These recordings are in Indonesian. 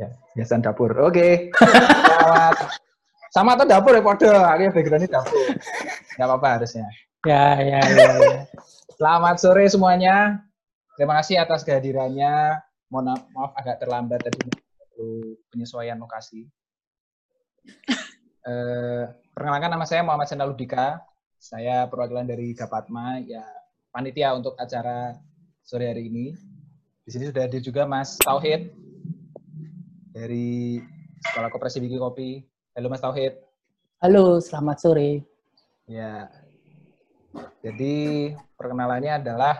Ya, hiasan dapur. Oke. Selamat. Sama atau dapur ya, Podo. Aku backgroundnya dapur. Nggak apa-apa harusnya. Ya, ya, ya, ya. Selamat sore semuanya. Terima kasih atas kehadirannya. Mohon maaf agak terlambat tadi perlu penyesuaian lokasi. Eh, perkenalkan nama saya Muhammad Senaludika. Saya perwakilan dari Gapatma, ya panitia untuk acara sore hari ini. Di sini sudah hadir juga Mas Tauhid dari Sekolah Koperasi Biki Kopi. Halo Mas Tauhid. Halo, selamat sore. Ya. Jadi perkenalannya adalah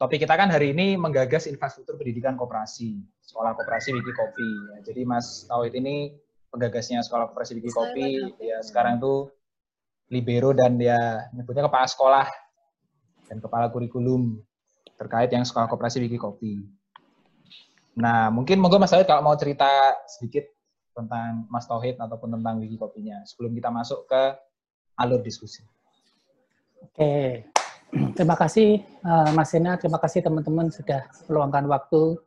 topik kita kan hari ini menggagas infrastruktur pendidikan koperasi, Sekolah Koperasi Wiki Kopi. Ya, jadi Mas Tauhid ini penggagasnya Sekolah Koperasi Wiki Kopi. Ya sekarang tuh libero dan dia nyebutnya kepala sekolah dan kepala kurikulum terkait yang sekolah koperasi Wiki Kopi. Nah, mungkin monggo Mas Tauhid kalau mau cerita sedikit tentang Mas Tauhid ataupun tentang Wiki Kopinya sebelum kita masuk ke alur diskusi. Oke, terima kasih uh, Mas Sena, terima kasih teman-teman sudah meluangkan waktu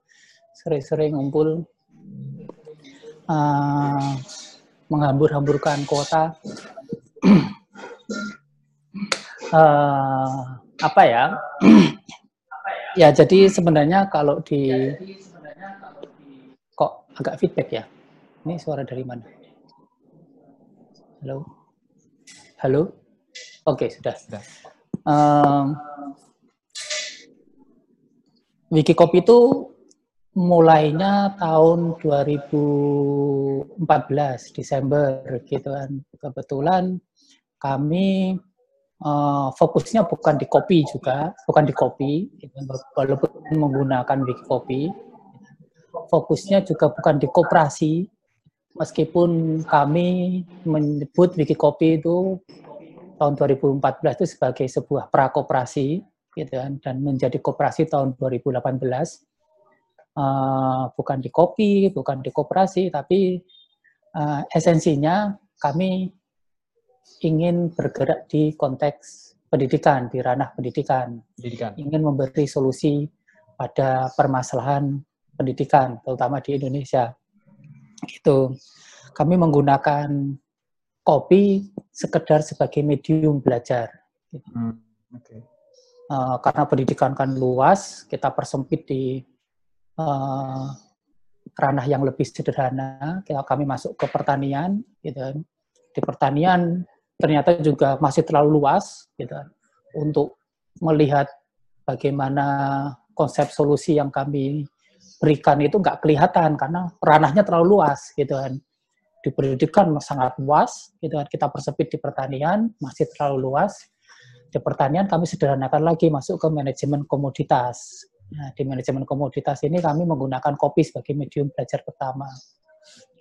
sering-sering ngumpul uh, menghambur-hamburkan kota uh, apa ya? ya jadi sebenarnya kalau di agak feedback ya. Ini suara dari mana? Halo, halo. Oke sudah. sudah. Um, Wikikopi itu mulainya tahun 2014 Desember gitu kan. Kebetulan kami uh, fokusnya bukan di kopi juga, bukan di kopi, gitu. walaupun menggunakan Wikikopi. Fokusnya juga bukan di koperasi, meskipun kami menyebut Wikikopi itu tahun 2014 itu sebagai sebuah prakoperasi, gitu kan, dan menjadi koperasi tahun 2018. Uh, bukan di kopi, bukan di koperasi, tapi uh, esensinya kami ingin bergerak di konteks pendidikan, di ranah pendidikan. pendidikan. Ingin memberi solusi pada permasalahan pendidikan, terutama di Indonesia. Itu kami menggunakan kopi sekedar sebagai medium belajar. Hmm, okay. uh, karena pendidikan kan luas, kita persempit di uh, ranah yang lebih sederhana. Kita, kami masuk ke pertanian, gitu. Kan. Di pertanian ternyata juga masih terlalu luas gitu kan, untuk melihat bagaimana konsep solusi yang kami berikan itu nggak kelihatan karena ranahnya terlalu luas gitu kan di pendidikan sangat luas gitu kan kita persepit di pertanian masih terlalu luas di pertanian kami sederhanakan lagi masuk ke manajemen komoditas nah di manajemen komoditas ini kami menggunakan kopi sebagai medium belajar pertama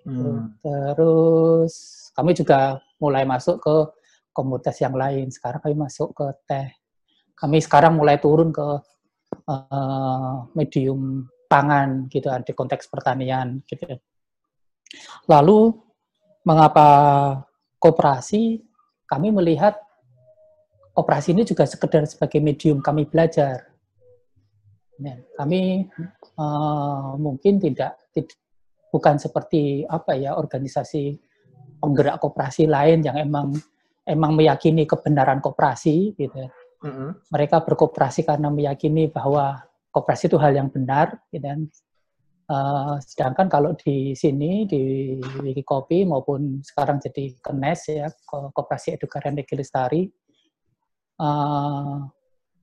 hmm. terus kami juga mulai masuk ke komoditas yang lain. Sekarang kami masuk ke teh. Kami sekarang mulai turun ke uh, medium pangan gitu di konteks pertanian gitu. Lalu mengapa koperasi? Kami melihat operasi ini juga sekedar sebagai medium kami belajar. Ya, kami uh, mungkin tidak, tidak bukan seperti apa ya organisasi penggerak koperasi lain yang emang emang meyakini kebenaran koperasi gitu. Mm-hmm. Mereka berkooperasi karena meyakini bahwa koperasi itu hal yang benar gitu kan. Uh, sedangkan kalau di sini di Wikikopi maupun sekarang jadi Kenes ya Koperasi Edukasi Regi Lestari uh,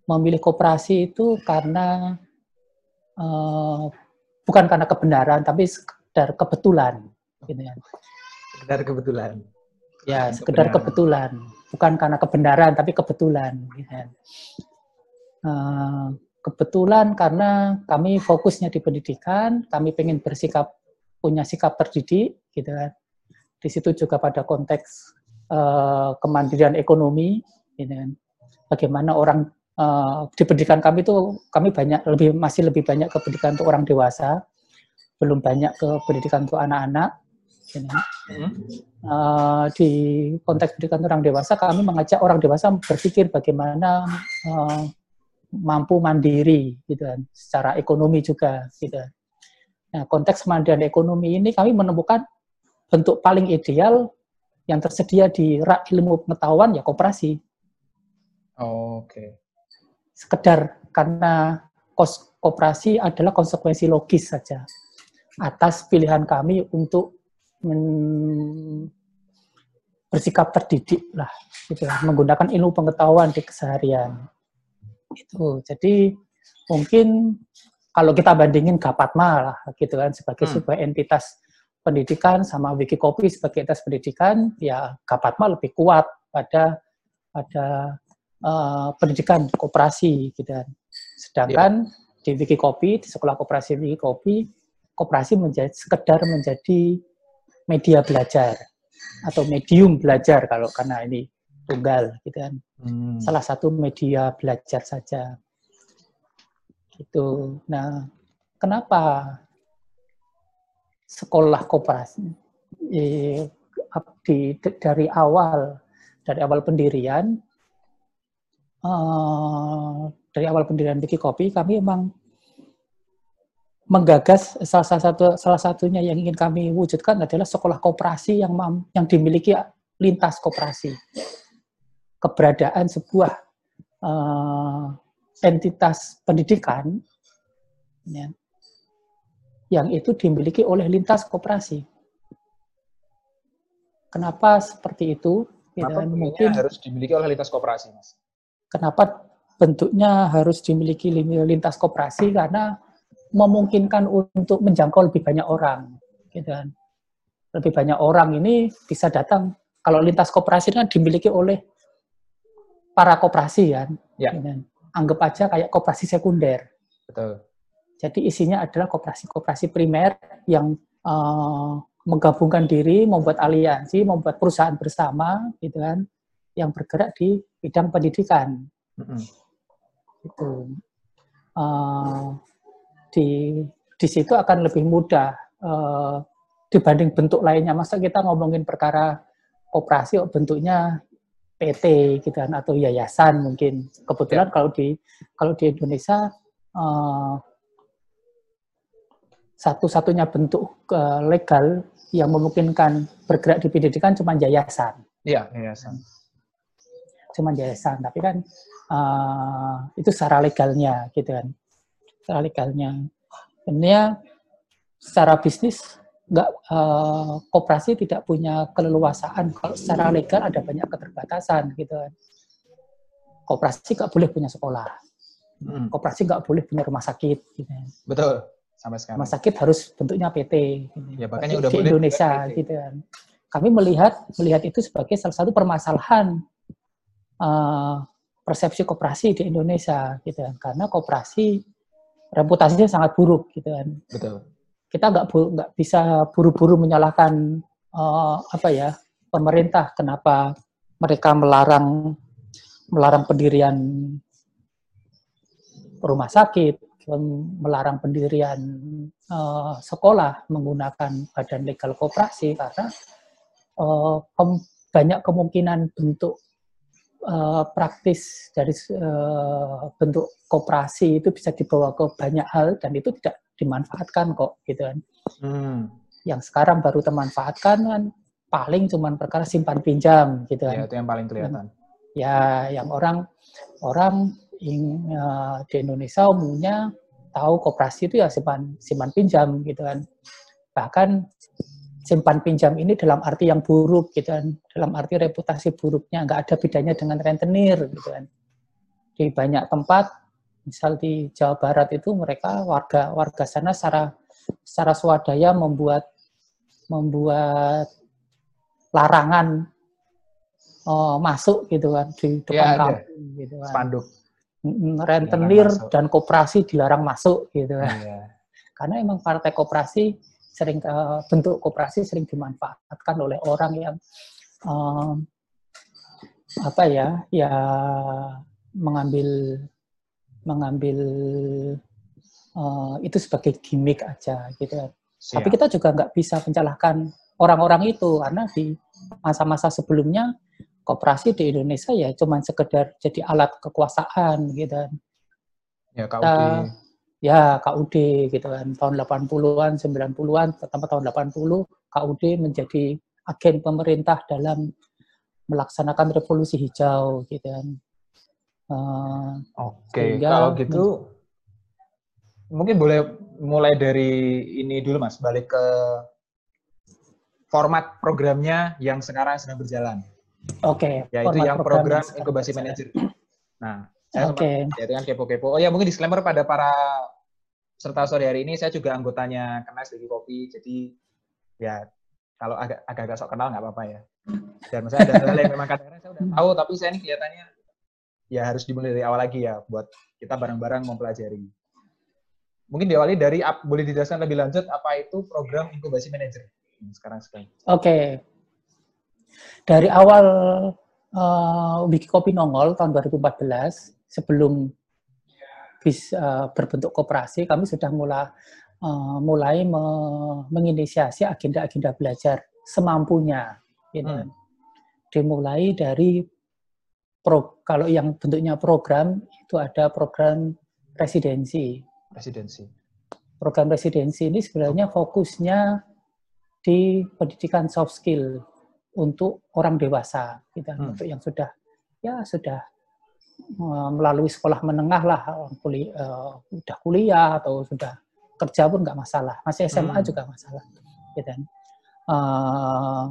memilih koperasi itu karena uh, bukan karena kebenaran tapi sekedar kebetulan gitu ya sekedar kebetulan. Ya, sekedar kebetulan. Bukan karena kebenaran, tapi kebetulan. Gitu. Uh, kebetulan karena kami fokusnya di pendidikan, kami ingin bersikap, punya sikap terdidik, gitu kan. Di situ juga pada konteks uh, kemandirian ekonomi, gitu kan. Bagaimana orang uh, di pendidikan kami itu kami banyak lebih masih lebih banyak ke pendidikan untuk orang dewasa, belum banyak ke pendidikan untuk anak-anak ini. Hmm. Uh, di konteks pendidikan orang dewasa, kami mengajak orang dewasa berpikir bagaimana uh, mampu mandiri, gitu kan, secara ekonomi juga, gitu. Nah, konteks kemandirian ekonomi ini kami menemukan bentuk paling ideal yang tersedia di rak ilmu pengetahuan ya koperasi. Oh, Oke. Okay. Sekedar karena kos koperasi adalah konsekuensi logis saja atas pilihan kami untuk men bersikap terdidik lah, gitu, menggunakan ilmu pengetahuan di keseharian. Itu. Jadi mungkin kalau kita bandingin Gapatma lah, gitu kan, sebagai hmm. sebuah entitas pendidikan sama Wikikopi sebagai entitas pendidikan, ya Gapatma lebih kuat pada pada uh, pendidikan koperasi, gitu kan. Sedangkan ya. di Wikikopi, di sekolah koperasi Wikikopi, koperasi menjadi sekedar menjadi media belajar atau medium belajar kalau karena ini tunggal gitu kan. Hmm. Salah satu media belajar saja. Itu. Nah, kenapa sekolah koperasi eh, di, dari awal dari awal pendirian uh, dari awal pendirian Wiki Kopi kami memang menggagas salah satu salah satunya yang ingin kami wujudkan adalah sekolah koperasi yang yang dimiliki lintas koperasi keberadaan sebuah uh, entitas pendidikan ya, yang itu dimiliki oleh lintas koperasi. Kenapa seperti itu? Ya, kenapa ya, mungkin harus dimiliki oleh lintas koperasi, mas? Kenapa bentuknya harus dimiliki lintas koperasi? Karena memungkinkan untuk menjangkau lebih banyak orang, gitu kan? Lebih banyak orang ini bisa datang. Kalau lintas koperasi kan dimiliki oleh para koperasi kan. Ya. Anggap aja kayak koperasi sekunder. Betul. Jadi isinya adalah koperasi-koperasi primer yang uh, menggabungkan diri, membuat aliansi, membuat perusahaan bersama, gitu kan, yang bergerak di bidang pendidikan. Mm-hmm. Itu uh, di di situ akan lebih mudah uh, dibanding bentuk lainnya. Masa kita ngomongin perkara koperasi, oh, bentuknya PT gitu kan atau yayasan mungkin. Kebetulan ya. kalau di kalau di Indonesia uh, satu-satunya bentuk uh, legal yang memungkinkan bergerak di pendidikan cuma yayasan. Iya, yayasan. Cuma yayasan, tapi kan uh, itu secara legalnya gitu kan. Secara legalnya. Sebenarnya secara bisnis nggak uh, koperasi tidak punya keleluasaan. Kalau secara legal ada banyak keterbatasan gitu kan. Koperasi nggak boleh punya sekolah. Hmm. koperasi nggak boleh punya rumah sakit gitu. Betul sampai sekarang. Rumah sakit harus bentuknya PT gitu. ya makanya udah di boleh Indonesia gitu kan. Kami melihat melihat itu sebagai salah satu permasalahan uh, persepsi koperasi di Indonesia gitu kan. Karena koperasi reputasinya sangat buruk gitu kan. Betul kita nggak nggak bisa buru-buru menyalahkan uh, apa ya pemerintah kenapa mereka melarang melarang pendirian rumah sakit, melarang pendirian uh, sekolah menggunakan badan legal koperasi karena uh, banyak kemungkinan bentuk uh, praktis dari uh, bentuk koperasi itu bisa dibawa ke banyak hal dan itu tidak dimanfaatkan kok gitu kan. Hmm. Yang sekarang baru termanfaatkan kan paling cuman perkara simpan pinjam gitu kan. Ya, itu yang paling kelihatan. Ya, yang orang orang ing, uh, di Indonesia umumnya tahu koperasi itu ya simpan simpan pinjam gitu kan. Bahkan simpan pinjam ini dalam arti yang buruk gitu kan. Dalam arti reputasi buruknya nggak ada bedanya dengan rentenir gitu kan. Di banyak tempat misal di Jawa Barat itu mereka warga warga sana secara secara swadaya membuat membuat larangan oh, masuk gitu kan di depan ya, kampung gitu kan. Spanduk. Rentenir dan koperasi dilarang masuk gitu kan. Ya. Karena emang partai koperasi sering uh, bentuk koperasi sering dimanfaatkan oleh orang yang uh, apa ya ya mengambil mengambil uh, itu sebagai gimmick aja gitu. Siap. Tapi kita juga nggak bisa mencalahkan orang-orang itu karena di masa-masa sebelumnya kooperasi di Indonesia ya cuma sekedar jadi alat kekuasaan gitu. Ya KUD. Kita, ya KUD gitu kan tahun 80-an 90-an pertama tahun 80 KUD menjadi agen pemerintah dalam melaksanakan revolusi hijau gitu kan uh, oke okay. kalau gitu mungkin boleh mulai dari ini dulu mas balik ke format programnya yang sekarang sedang berjalan oke okay, yaitu yang program, program inkubasi manager nah saya okay. ya dengan kepo-kepo. Oh ya mungkin disclaimer pada para serta sore hari ini saya juga anggotanya Kenas Digi Kopi. Jadi ya kalau agak agak sok kenal nggak apa-apa ya. Dan misalnya ada hal yang memang kadang-kadang saya udah tahu tapi saya ini kelihatannya ya harus dimulai dari awal lagi ya buat kita bareng-bareng mempelajari. Mungkin diawali dari boleh dijelaskan lebih lanjut apa itu program inkubasi manager sekarang sekarang. Oke. Okay. Dari awal uh, Wiki Kopi nongol tahun 2014 sebelum bisa uh, berbentuk koperasi, kami sudah mulai uh, mulai me menginisiasi agenda-agenda belajar semampunya. Gitu. Hmm. Dimulai dari pro, kalau yang bentuknya program itu ada program residensi. Residensi. Program residensi ini sebenarnya fokusnya di pendidikan soft skill untuk orang dewasa, gitu, hmm. untuk yang sudah ya sudah Eh, melalui sekolah menengah lah, kuliah, uh, udah kuliah atau sudah kerja pun nggak masalah, masih SMA hmm. juga masalah, gitu. Uh,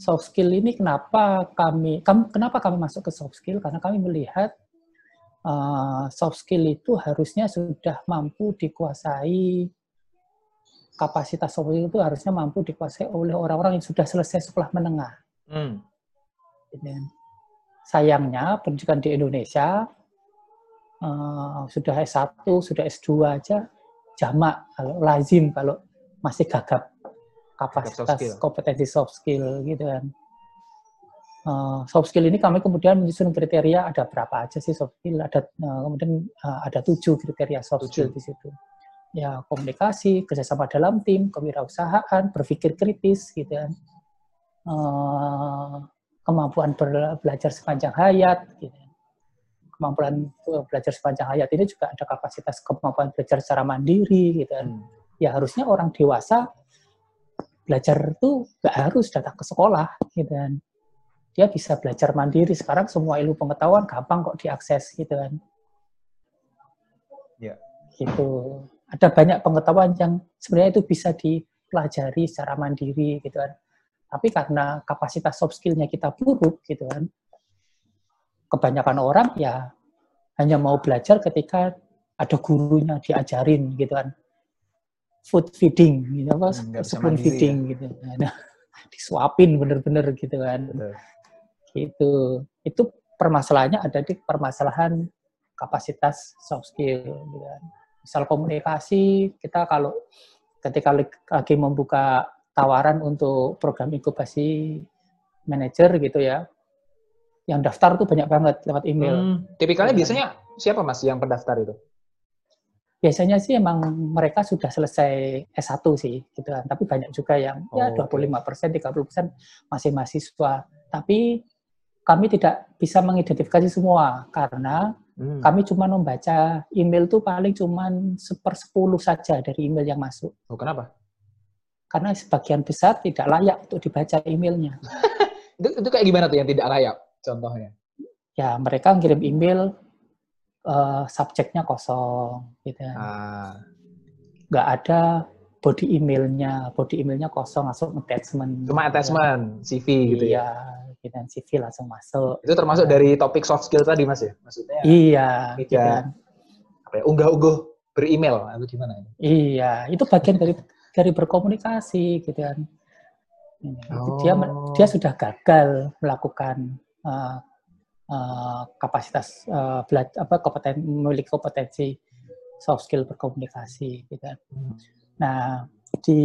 soft skill ini kenapa kami, kenapa kami masuk ke soft skill karena kami melihat uh, soft skill itu harusnya sudah mampu dikuasai kapasitas soft skill itu harusnya mampu dikuasai oleh orang-orang yang sudah selesai sekolah menengah. Hmm. Sayangnya pendidikan di Indonesia uh, sudah S1, sudah S2 aja jamak kalau lazim kalau masih gagap kapasitas soft kompetensi soft skill gitu kan. Uh, soft skill ini kami kemudian menyusun kriteria ada berapa aja sih soft skill ada uh, kemudian uh, ada tujuh kriteria soft tujuh. skill di situ ya komunikasi kerjasama dalam tim kewirausahaan berpikir kritis gitu kan uh, kemampuan belajar sepanjang hayat. Gitu. Kemampuan belajar sepanjang hayat ini juga ada kapasitas kemampuan belajar secara mandiri. Gitu. Hmm. Ya harusnya orang dewasa belajar itu nggak harus datang ke sekolah. Gitu kan. Dia bisa belajar mandiri. Sekarang semua ilmu pengetahuan gampang kok diakses. Gitu kan. Ya. Gitu. Ada banyak pengetahuan yang sebenarnya itu bisa dipelajari secara mandiri gitu kan tapi karena kapasitas soft skill-nya kita buruk gitu kan, kebanyakan orang ya hanya mau belajar ketika ada gurunya diajarin gitu kan. Food feeding, gitu apa? Hmm, spoon feeding ya. gitu. Nah, disuapin bener-bener gitu kan. Betul. Gitu. Itu permasalahannya ada di permasalahan kapasitas soft skill gitu kan. Misal komunikasi, kita kalau ketika lagi membuka tawaran untuk program inkubasi manager gitu ya. Yang daftar tuh banyak banget lewat email. Hmm, tipikalnya biasanya siapa Mas yang pendaftar itu? Biasanya sih emang mereka sudah selesai S1 sih gitu kan. Tapi banyak juga yang ya oh, ya 25 persen, 30 persen masih mahasiswa. Tapi kami tidak bisa mengidentifikasi semua karena hmm. kami cuma membaca email tuh paling cuma sepersepuluh saja dari email yang masuk. Oh, kenapa? karena sebagian besar tidak layak untuk dibaca emailnya. itu, itu kayak gimana tuh yang tidak layak contohnya? Ya mereka ngirim email uh, subjeknya kosong, gitu. Ya. Ah. Gak ada body emailnya, body emailnya kosong langsung attachment. Cuma attachment, ya. CV gitu ya? Iya, gitu kan, CV langsung masuk. Itu termasuk ya. dari topik soft skill tadi mas ya, maksudnya? Iya, gitu kan. Apa ya, unggah-ungguh beremail atau gimana? Iya, itu bagian dari dari berkomunikasi gitu kan. Oh. Dia dia sudah gagal melakukan uh, uh, kapasitas uh, belajar apa kompeten memiliki kompetensi soft skill berkomunikasi gitu. Nah, di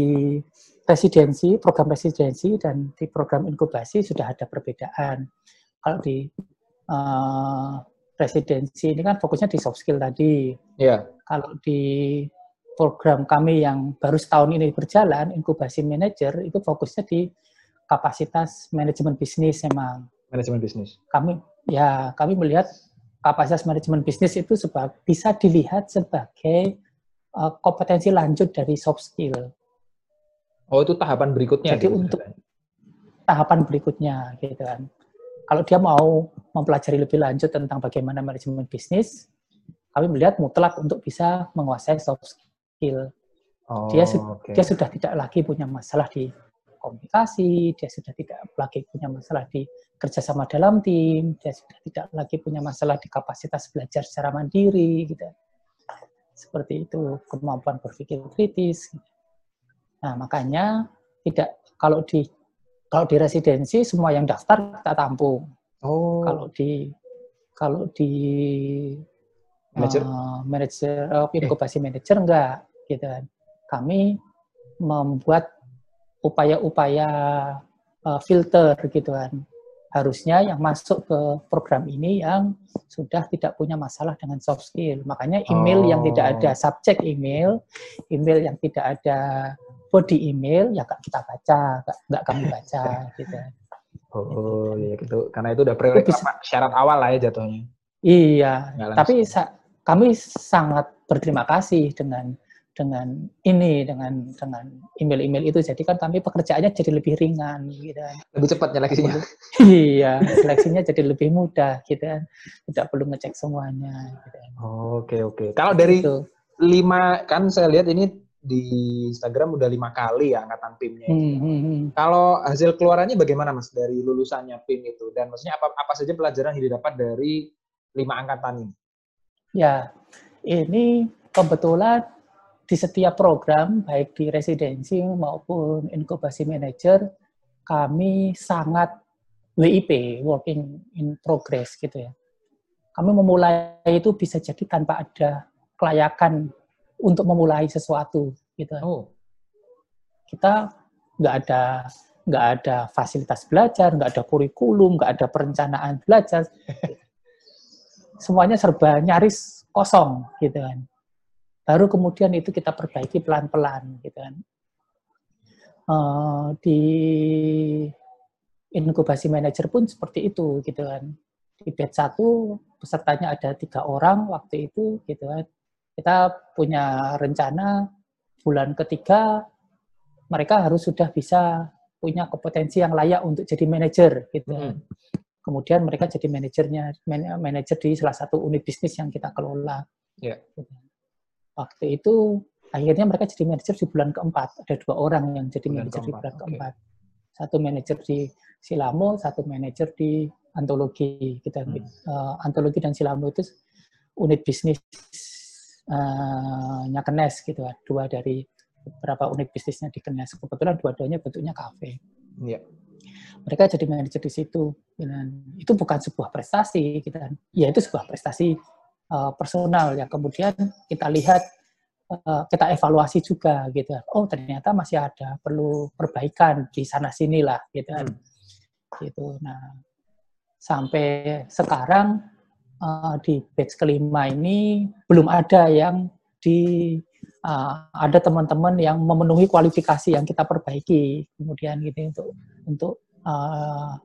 residensi, program residensi dan di program inkubasi sudah ada perbedaan. Kalau di uh, residensi ini kan fokusnya di soft skill tadi. Yeah. Kalau di program kami yang baru setahun ini berjalan, inkubasi manager, itu fokusnya di kapasitas manajemen bisnis emang. Manajemen bisnis. Kami ya kami melihat kapasitas manajemen bisnis itu sebab bisa dilihat sebagai uh, kompetensi lanjut dari soft skill. Oh, itu tahapan berikutnya. Jadi gitu, untuk tahapan berikutnya, gitu kan. Kalau dia mau mempelajari lebih lanjut tentang bagaimana manajemen bisnis, kami melihat mutlak untuk bisa menguasai soft skill. Oh, dia, okay. dia sudah tidak lagi punya masalah di komunikasi, dia sudah tidak lagi punya masalah di kerjasama dalam tim, dia sudah tidak lagi punya masalah di kapasitas belajar secara mandiri, gitu. Seperti itu kemampuan berpikir kritis. Gitu. Nah makanya tidak kalau di kalau di residensi semua yang daftar kita tampung. Oh. Kalau di kalau di manager uh, manager uh, inkubasi manager enggak gitu kan. Kami membuat upaya-upaya uh, filter gitu kan. Harusnya yang masuk ke program ini yang sudah tidak punya masalah dengan soft skill. Makanya email oh. yang tidak ada oh. subjek email, email yang tidak ada body email ya gak kita baca, gak, gak kami baca gitu. Oh, iya gitu. Karena itu udah prioritas syarat awal lah ya jatuhnya. Iya. Tapi kami sangat berterima kasih dengan dengan ini dengan dengan email-email itu jadi kan kami pekerjaannya jadi lebih ringan gitu kan. lebih cepat seleksinya iya seleksinya jadi lebih mudah gitu kan tidak perlu ngecek semuanya gitu kan. oke oke kalau dari gitu. lima kan saya lihat ini di Instagram udah lima kali ya angkatan PIM-nya hmm, hmm, hmm. kalau hasil keluarannya bagaimana mas dari lulusannya PIM itu dan maksudnya apa apa saja pelajaran yang didapat dari lima angkatan ini ya ini kebetulan di setiap program, baik di residensi maupun inkubasi manager, kami sangat WIP, working in progress gitu ya. Kami memulai itu bisa jadi tanpa ada kelayakan untuk memulai sesuatu gitu. Oh. Kita nggak ada nggak ada fasilitas belajar, nggak ada kurikulum, nggak ada perencanaan belajar. Semuanya serba nyaris kosong gitu kan baru kemudian itu kita perbaiki pelan-pelan gitu kan uh, di inkubasi manager pun seperti itu gitu kan di batch satu pesertanya ada tiga orang waktu itu gitu kan kita punya rencana bulan ketiga mereka harus sudah bisa punya kompetensi yang layak untuk jadi manajer gitu kan. Hmm. Kemudian mereka jadi manajernya manajer di salah satu unit bisnis yang kita kelola. Yeah. Waktu itu akhirnya mereka jadi manajer di bulan keempat. Ada dua orang yang jadi manajer di bulan keempat. Satu manajer di Silamo, satu manajer di antologi. Kita hmm. uh, antologi dan Silamo itu unit bisnis uh, nya Kenes gitu. Dua dari beberapa unit bisnisnya di Kenes. Kebetulan dua-duanya bentuknya kafe. Yeah. Mereka jadi manajer di situ. Dan itu bukan sebuah prestasi, gitu kan. Ya itu sebuah prestasi uh, personal yang kemudian kita lihat uh, kita evaluasi juga gitu. Oh ternyata masih ada perlu perbaikan di sana sini lah gitu kan. Hmm. gitu. Nah sampai sekarang uh, di batch kelima ini belum ada yang di uh, ada teman-teman yang memenuhi kualifikasi yang kita perbaiki. Kemudian gitu untuk untuk uh,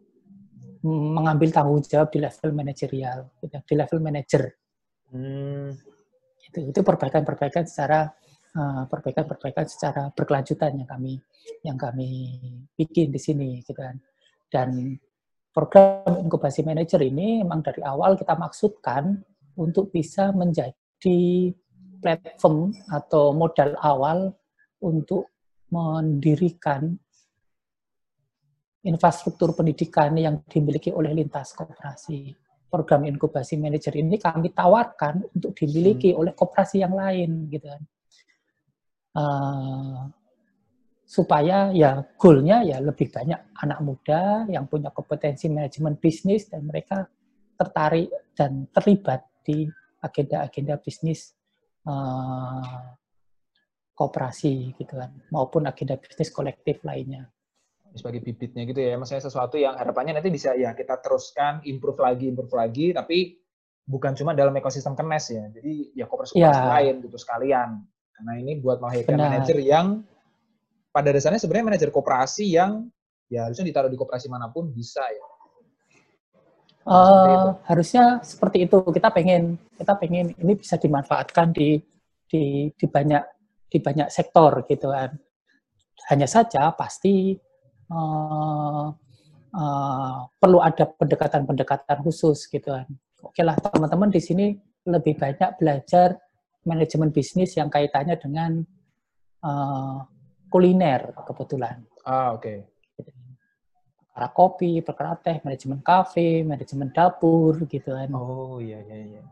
mengambil tanggung jawab di level manajerial, gitu, di level manager Hmm. Itu itu perbaikan-perbaikan secara uh, perbaikan-perbaikan secara berkelanjutan yang kami yang kami bikin di sini gitu kan. Dan program inkubasi manager ini memang dari awal kita maksudkan untuk bisa menjadi platform atau modal awal untuk mendirikan infrastruktur pendidikan yang dimiliki oleh lintas koperasi program inkubasi manager ini kami tawarkan untuk dimiliki hmm. oleh koperasi yang lain gitu kan uh, supaya ya goalnya ya lebih banyak anak muda yang punya kompetensi manajemen bisnis dan mereka tertarik dan terlibat di agenda-agenda bisnis uh, kooperasi gitu kan maupun agenda bisnis kolektif lainnya sebagai bibitnya gitu ya. Maksudnya sesuatu yang harapannya nanti bisa ya kita teruskan improve lagi, improve lagi, tapi bukan cuma dalam ekosistem kenes ya. Jadi ya kooperasi ya. lain gitu sekalian. Karena ini buat melahirkan manajer yang pada dasarnya sebenarnya manajer kooperasi yang ya harusnya ditaruh di kooperasi mana pun bisa ya. Uh, harusnya seperti itu. Kita pengen kita pengen ini bisa dimanfaatkan di di di banyak di banyak sektor gitu kan. Hanya saja pasti uh, uh, perlu ada pendekatan-pendekatan khusus gitu kan. Oke lah teman-teman di sini lebih banyak belajar manajemen bisnis yang kaitannya dengan uh, kuliner kebetulan. Ah oke. Okay perkara kopi, perkara teh, manajemen kafe, manajemen dapur gitu kan. Oh iya iya iya.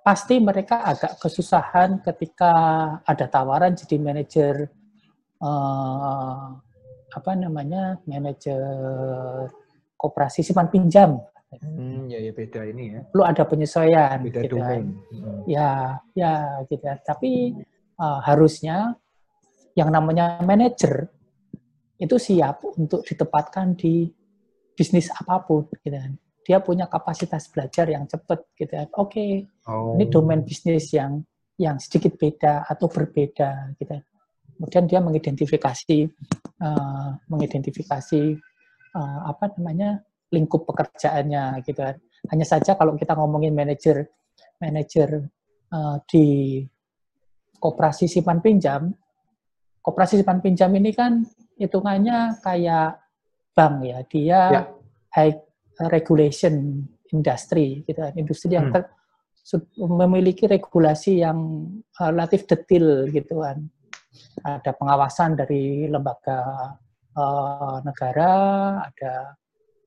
Pasti mereka agak kesusahan ketika ada tawaran jadi manajer uh, apa namanya manajer koperasi simpan pinjam. Hmm, ya ya beda ini ya. Perlu ada penyesuaian. Beda gitu domain. Kan. Hmm. Ya ya gitu. Ya. Tapi uh, harusnya yang namanya manajer itu siap untuk ditempatkan di bisnis apa pun gitu kan. Dia punya kapasitas belajar yang cepat gitu kan. Oke. Okay, oh. Ini domain bisnis yang yang sedikit beda atau berbeda gitu kan. Kemudian dia mengidentifikasi uh, mengidentifikasi uh, apa namanya? lingkup pekerjaannya gitu kan. Hanya saja kalau kita ngomongin manajer manajer uh, di koperasi simpan pinjam, koperasi simpan pinjam ini kan hitungannya kayak bank ya, dia ya. high regulation industry gitu kan, industri yang hmm. ter, memiliki regulasi yang relatif detail gitu kan. Ada pengawasan dari lembaga uh, negara, ada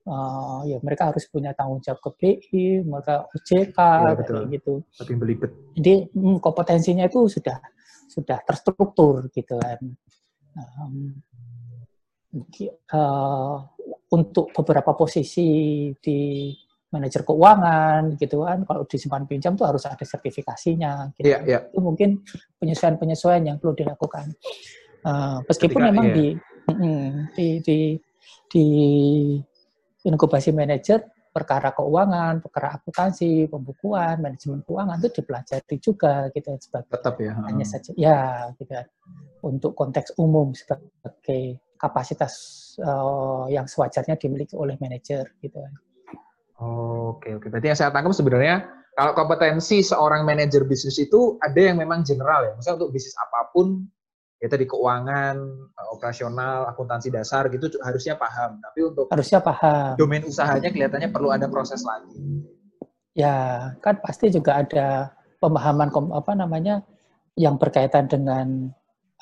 uh, ya mereka harus punya tanggung jawab ke BI, mereka OJK ya, kayak gitu. Belibet. Jadi hmm, kompetensinya itu sudah sudah terstruktur gitu kan. Um, uh, untuk beberapa posisi di manajer keuangan gitu kan kalau disimpan pinjam tuh harus ada sertifikasinya gitu. Yeah, yeah. itu mungkin penyesuaian-penyesuaian yang perlu dilakukan uh, meskipun Ketika, memang yeah. di, di di di inkubasi manajer perkara keuangan, perkara akuntansi, pembukuan, manajemen keuangan itu dipelajari juga gitu sebagai tetap ya hanya saja ya gitu kan. untuk konteks umum sebagai kapasitas uh, yang sewajarnya dimiliki oleh manajer gitu. Oke oke. Berarti yang saya tangkap sebenarnya kalau kompetensi seorang manajer bisnis itu ada yang memang general ya. Misalnya untuk bisnis apa pun ya tadi keuangan, eh, operasional, akuntansi dasar gitu harusnya paham. Tapi untuk harusnya paham. Domain usahanya kelihatannya perlu ada proses lagi. Ya, kan pasti juga ada pemahaman apa namanya yang berkaitan dengan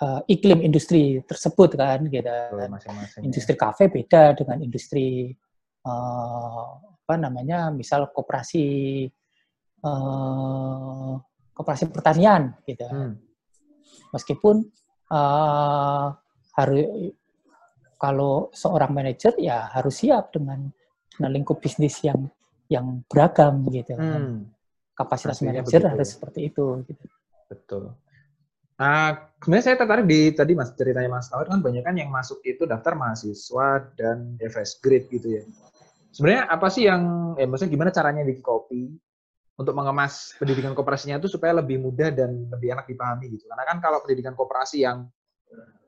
uh, iklim industri tersebut kan gitu. Masing -masing, ya. industri ya. kafe beda dengan industri uh, apa namanya misal koperasi uh, koperasi pertanian gitu. Hmm. Meskipun uh, harus kalau seorang manajer ya harus siap dengan, dengan lingkup bisnis yang yang beragam gitu. Hmm. Kapasitas manajer harus seperti itu gitu. Betul. Nah, sebenarnya saya tertarik di tadi mas ceritanya Mas Tawar kan banyak kan yang masuk itu daftar mahasiswa dan fresh grade gitu ya. Sebenarnya apa sih yang ya maksudnya gimana caranya bikin kopi untuk mengemas pendidikan kooperasinya itu supaya lebih mudah dan lebih enak dipahami gitu. Karena kan kalau pendidikan kooperasi yang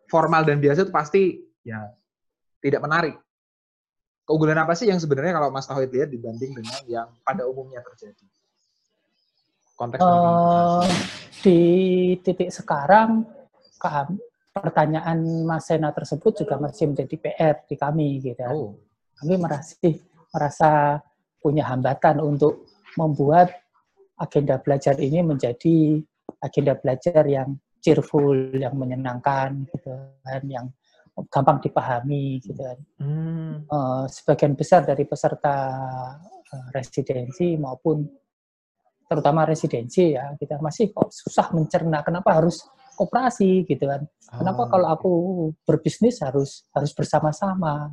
formal dan biasa itu pasti ya tidak menarik. Keunggulan apa sih yang sebenarnya kalau Mas Tauhid lihat dibanding dengan yang pada umumnya terjadi? konteks uh, di titik sekarang pertanyaan Mas Sena tersebut juga masih menjadi PR di kami gitu. Oh. Kami merasa merasa punya hambatan untuk membuat agenda belajar ini menjadi agenda belajar yang cheerful, yang menyenangkan gitu kan, yang gampang dipahami gitu kan. Hmm. Uh, sebagian besar dari peserta uh, residensi maupun terutama residensi ya kita masih kok susah mencerna kenapa harus koperasi gitu kan kenapa oh. kalau aku berbisnis harus harus bersama-sama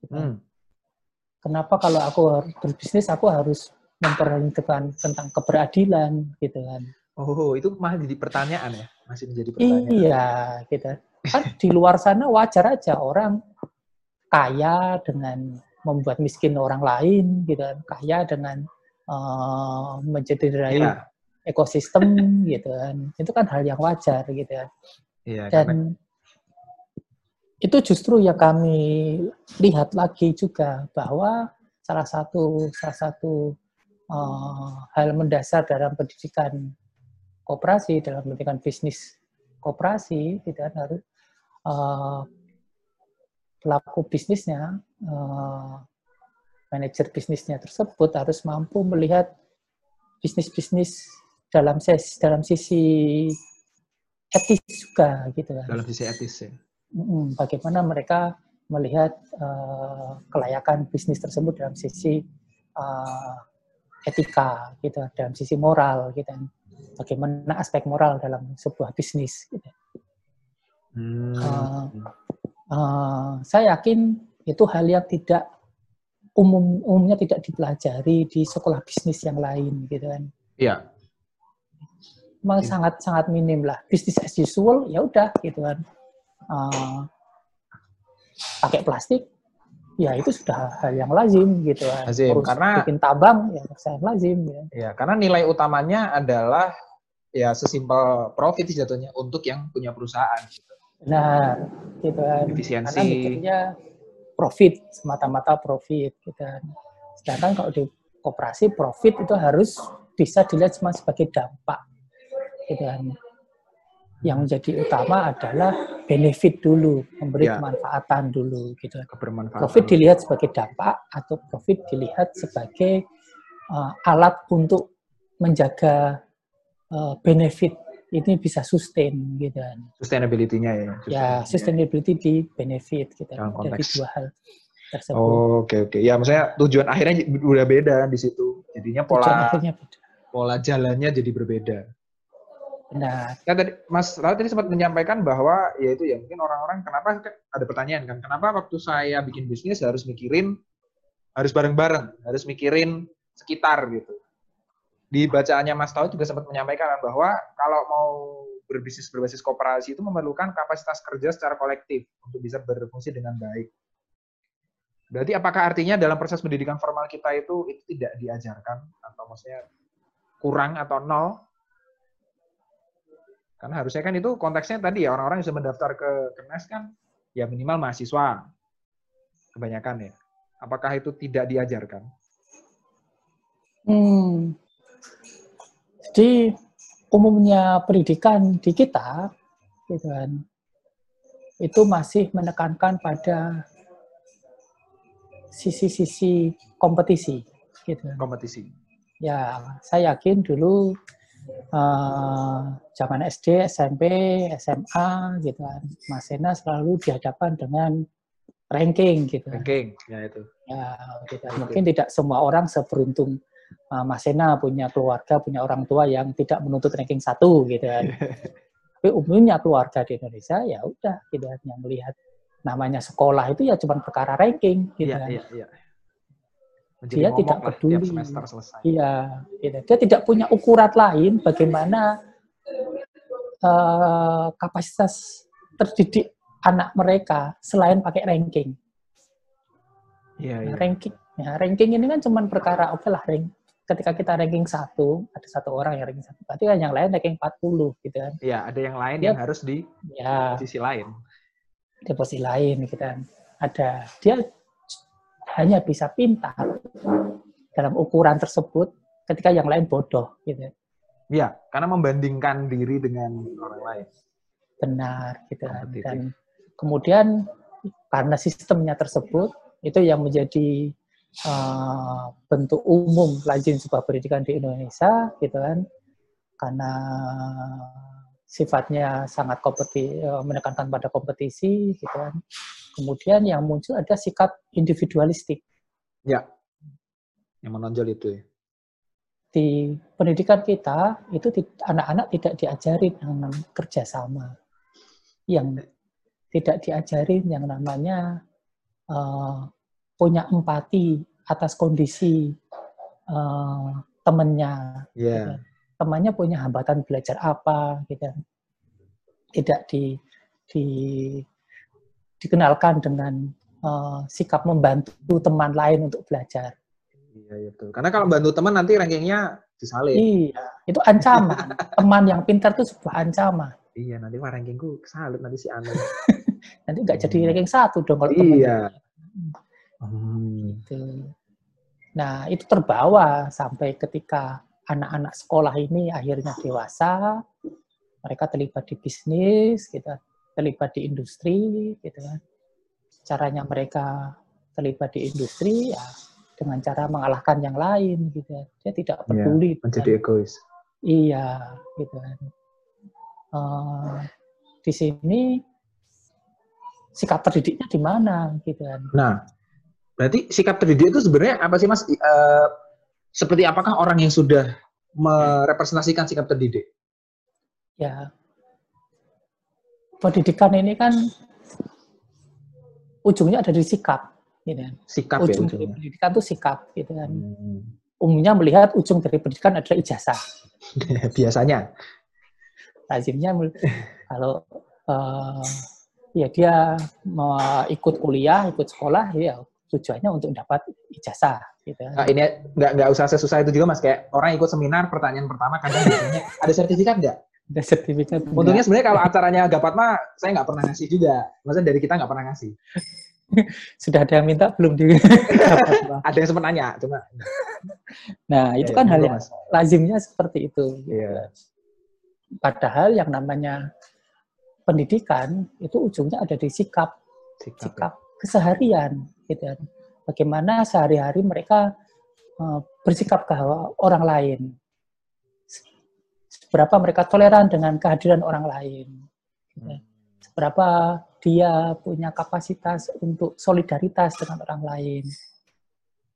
gitu. Hmm. Kenapa kalau aku berbisnis aku harus memperhatikan tentang keberadilan gitu kan. Oh itu masih jadi pertanyaan ya? Masih menjadi pertanyaan. Iya gitu. Kan di luar sana wajar aja orang kaya dengan membuat miskin orang lain gitu kan. Kaya dengan uh, mencederai yeah. ekosistem gitu kan. Itu kan hal yang wajar gitu kan yeah, dan itu justru yang kami lihat lagi juga bahwa salah satu salah satu uh, hal mendasar dalam pendidikan koperasi dalam pendidikan bisnis koperasi tidak harus uh, pelaku bisnisnya uh, manajer bisnisnya tersebut harus mampu melihat bisnis-bisnis dalam ses dalam sisi etis juga gitu kan. Dalam sisi etis ya. Bagaimana mereka melihat uh, kelayakan bisnis tersebut dalam sisi uh, etika gitu, dalam sisi moral gitu. Bagaimana aspek moral dalam sebuah bisnis gitu. Hmm. Uh, uh, saya yakin itu hal yang tidak umum umumnya tidak dipelajari di sekolah bisnis yang lain gitu kan. Iya. Memang ya. sangat sangat minim lah. Bisnis as usual ya udah gitu kan. Uh, pakai plastik ya itu sudah hal yang lazim gitu kan. Lazim Terus karena bikin tabang ya sangat lazim ya. Ya, karena nilai utamanya adalah ya sesimpel profit jatuhnya untuk yang punya perusahaan gitu. Nah, gitu kan. Efisiensi. Karena mikirnya profit semata-mata profit gitu kan. Sedangkan kalau di koperasi profit itu harus bisa dilihat cuma sebagai dampak gitu kan. Yang menjadi utama adalah benefit dulu, memberi ya. kemanfaatan dulu gitu. Profit dilihat sebagai dampak atau profit dilihat sebagai uh, alat untuk menjaga uh, benefit ini bisa sustain gitu kan. Sustainability-nya ya. Ya, sustainability di benefit gitu. Dari dua hal tersebut. Oh, oke okay, oke. Okay. Ya, maksudnya tujuan akhirnya udah beda di situ. Jadinya pola beda. pola jalannya jadi berbeda. Benar. Nah, tadi Mas Raul tadi sempat menyampaikan bahwa ya itu ya mungkin orang-orang kenapa ada pertanyaan kan, kenapa waktu saya bikin bisnis harus mikirin harus bareng-bareng, harus mikirin sekitar gitu di bacaannya Mas Tau juga sempat menyampaikan bahwa kalau mau berbisnis berbasis kooperasi itu memerlukan kapasitas kerja secara kolektif untuk bisa berfungsi dengan baik. Berarti apakah artinya dalam proses pendidikan formal kita itu itu tidak diajarkan atau maksudnya kurang atau nol? Karena harusnya kan itu konteksnya tadi ya orang-orang yang sudah mendaftar ke Kenas kan ya minimal mahasiswa kebanyakan ya. Apakah itu tidak diajarkan? Hmm, jadi umumnya pendidikan di kita, gitu kan, itu masih menekankan pada sisi-sisi kompetisi, gitu. Kompetisi. Ya, saya yakin dulu uh, zaman SD, SMP, SMA, gitu kan, Mas Sena selalu dihadapkan dengan ranking, gitu. Ranking, ya itu. Ya, gitu. mungkin tidak semua orang seberuntung uh, Mas Sena punya keluarga, punya orang tua yang tidak menuntut ranking satu gitu kan. Tapi umumnya keluarga di Indonesia ya udah gitu kan, yang melihat namanya sekolah itu ya cuma perkara ranking gitu iya, kan. Iya, iya. dia tidak peduli. Iya, gitu. Dia tidak punya ukuran lain bagaimana uh, kapasitas terdidik anak mereka selain pakai ranking. Iya, iya. ranking Ya, ranking ini kan cuma perkara oke okay lah rank. Ketika kita ranking satu, ada satu orang yang ranking satu, berarti kan yang lain ranking 40 gitu kan. Iya, ada yang lain dia, yang harus di ya, posisi lain. Di posisi lain gitu kan. Ada dia hanya bisa pintar dalam ukuran tersebut ketika yang lain bodoh gitu. Iya, karena membandingkan diri dengan orang lain. Benar gitu kan. Dan kemudian karena sistemnya tersebut itu yang menjadi uh, bentuk umum lazim sebuah pendidikan di Indonesia gitu kan karena sifatnya sangat kompeti uh, menekankan pada kompetisi gitu kan kemudian yang muncul ada sikap individualistik ya yang menonjol itu ya di pendidikan kita itu anak-anak tidak diajarin yang kerjasama yang tidak diajarin yang namanya uh, punya empati atas kondisi uh, temannya. Yeah. Gitu. Temannya punya hambatan belajar apa, gitu. Tidak di, di dikenalkan dengan uh, sikap membantu teman lain untuk belajar. Iya itu. Karena kalau bantu teman nanti rankingnya disalin. Iya, itu ancaman. teman yang pintar itu sebuah ancaman. Iya, nanti mah rankingku kesalut nanti si Anu. Nanti nggak jadi hmm. ranking satu dong kalau Iya. Hmm. Gitu. Nah, itu terbawa sampai ketika anak-anak sekolah ini akhirnya dewasa, mereka terlibat di bisnis, gitu, terlibat di industri, gitu kan. Caranya mereka terlibat di industri ya dengan cara mengalahkan yang lain, gitu. Dia tidak iya, peduli. Ya, menjadi kan. egois. Iya, gitu kan. Uh, di sini sikap terdidiknya di mana, gitu kan. Nah, berarti sikap terdidik itu sebenarnya apa sih, Mas? Uh, seperti apakah orang yang sudah merepresentasikan sikap terdidik? Ya, pendidikan ini kan ujungnya ada di sikap, gitu kan. Sikap ya ujung ya, dari pendidikan itu sikap, gitu kan. Hmm. Umumnya melihat ujung dari pendidikan adalah ijazah. Biasanya. Lazimnya kalau uh, ya dia mau ikut kuliah, ikut sekolah, ya tujuannya untuk dapat ijazah gitu. Nah, ini nggak nggak usah sesusah itu juga mas kayak orang ikut seminar pertanyaan pertama kadang biasanya ada sertifikat nggak? Ada sertifikat. Untungnya sebenarnya kalau acaranya Gapat mah saya nggak pernah ngasih juga. Maksudnya dari kita nggak pernah ngasih. Sudah ada yang minta belum di Ada yang sempat nanya cuma. Nah itu ya, kan hal yang lazimnya seperti itu. Yeah. Padahal yang namanya pendidikan itu ujungnya ada di sikap, sikap, sikap ya. keseharian gitu kan. Bagaimana sehari-hari mereka uh, bersikap ke orang lain. Seberapa mereka toleran dengan kehadiran orang lain. Gitu. Kan. Seberapa dia punya kapasitas untuk solidaritas dengan orang lain.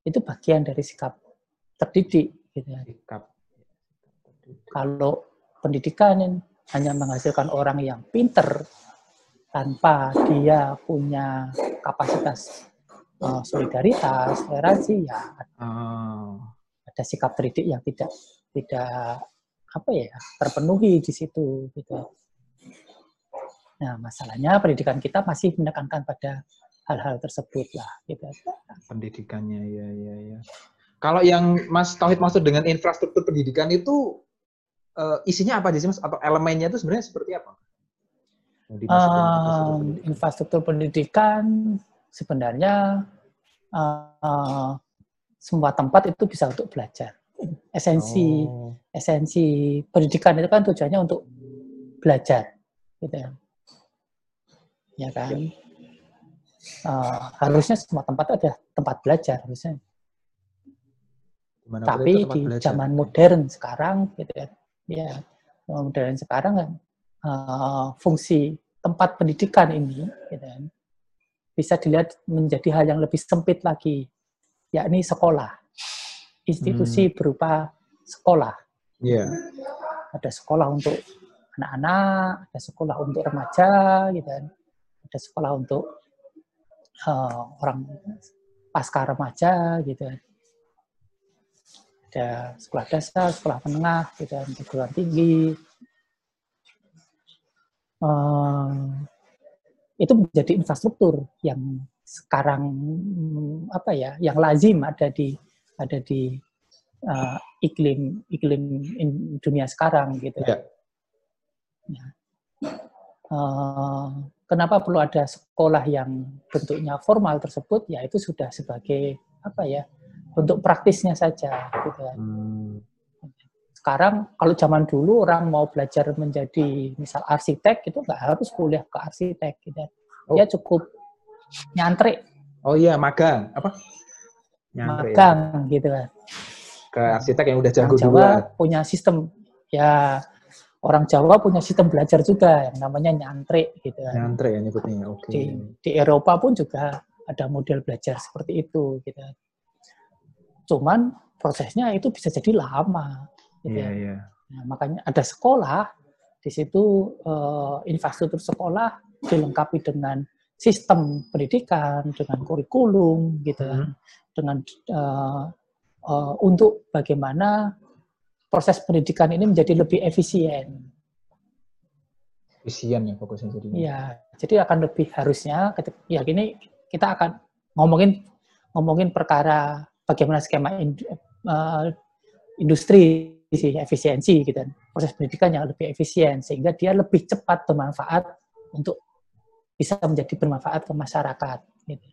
Itu bagian dari sikap terdidik. Gitu. Kan. Sikap. Kalau pendidikan hanya menghasilkan orang yang pinter tanpa dia punya kapasitas uh, solidaritas, toleransi, ya oh. ada sikap terdidik yang tidak tidak apa ya terpenuhi di situ gitu. Nah masalahnya pendidikan kita masih menekankan pada hal-hal tersebut lah gitu. Pendidikannya ya ya ya. Kalau yang Mas Tauhid maksud dengan infrastruktur pendidikan itu uh, isinya apa sih Mas? Atau elemennya itu sebenarnya seperti apa? Uh, infrastruktur pendidikan sebenarnya uh, semua tempat itu bisa untuk belajar. Esensi oh. esensi pendidikan itu kan tujuannya untuk belajar, gitu ya. Ya kan. Uh, harusnya semua tempat ada tempat belajar harusnya. Di mana Tapi di belajar? zaman modern sekarang, gitu ya, ya modern sekarang kan uh, fungsi tempat pendidikan ini, gitu kan, bisa dilihat menjadi hal yang lebih sempit lagi, yakni sekolah. Institusi hmm. berupa sekolah. Yeah. Ada sekolah untuk anak-anak, ada sekolah untuk remaja, gitu kan. Ada sekolah untuk uh, orang pasca remaja, gitu kan. Ada sekolah dasar, sekolah menengah, gitu kan, perguruan tinggi. Uh, itu menjadi infrastruktur yang sekarang apa ya yang lazim ada di ada di uh, iklim iklim dunia sekarang gitu. Ya. Ya. Uh, kenapa perlu ada sekolah yang bentuknya formal tersebut? Ya itu sudah sebagai apa ya untuk praktisnya saja gitu. Hmm sekarang kalau zaman dulu orang mau belajar menjadi misal arsitek itu nggak harus kuliah ke arsitek gitu. Oh. Dia cukup nyantri. Oh iya, magang. Apa? Magang ya. gitu kan. Ke arsitek yang udah jago orang Jawa punya sistem ya orang Jawa punya sistem belajar juga yang namanya nyantri gitu kan. Nyantri ya nyebutnya. Oke. Okay. Di, di Eropa pun juga ada model belajar seperti itu gitu. Cuman prosesnya itu bisa jadi lama Gitu yeah, ya. yeah. Nah, makanya ada sekolah, di situ uh, infrastruktur sekolah dilengkapi dengan sistem pendidikan, dengan kurikulum, gitu kan, hmm. dengan uh, uh, untuk bagaimana proses pendidikan ini menjadi lebih efisien. Efisien ya fokusnya jadi. Iya, jadi akan lebih harusnya, ya gini kita akan ngomongin ngomongin perkara bagaimana skema uh, industri sisi efisiensi gitu kan. Proses pendidikan yang lebih efisien sehingga dia lebih cepat bermanfaat untuk bisa menjadi bermanfaat ke masyarakat. Gitu.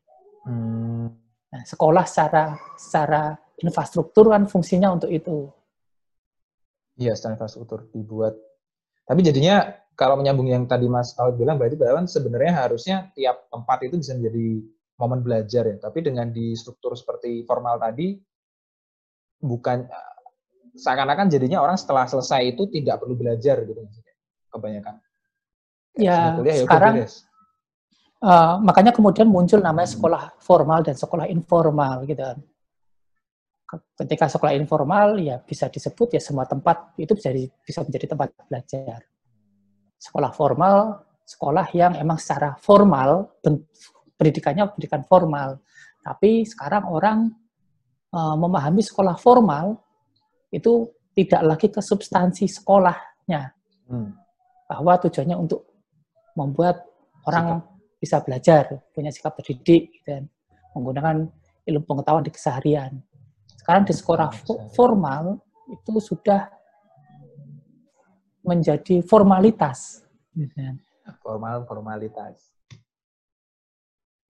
Hmm. Nah, sekolah secara secara infrastruktur kan fungsinya untuk itu. Iya, secara infrastruktur dibuat. Tapi jadinya kalau menyambung yang tadi Mas Tawid bilang, berarti bahwa sebenarnya harusnya tiap tempat itu bisa menjadi momen belajar ya. Tapi dengan di struktur seperti formal tadi, bukan seakan-akan jadinya orang setelah selesai itu tidak perlu belajar gitu kebanyakan. Ya, ya sekarang uh, makanya kemudian muncul namanya sekolah formal dan sekolah informal gitu. Ketika sekolah informal ya bisa disebut ya semua tempat itu bisa bisa menjadi tempat belajar. Sekolah formal, sekolah yang emang secara formal pendidikannya pendidikan formal. Tapi sekarang orang uh, memahami sekolah formal itu tidak lagi ke substansi sekolahnya. Hmm. Bahwa tujuannya untuk membuat orang sikap. Bisa belajar, punya sikap terdidik, dan menggunakan ilmu pengetahuan di keseharian. Sekarang di sekolah formal itu sudah menjadi formalitas. Formal formalitas.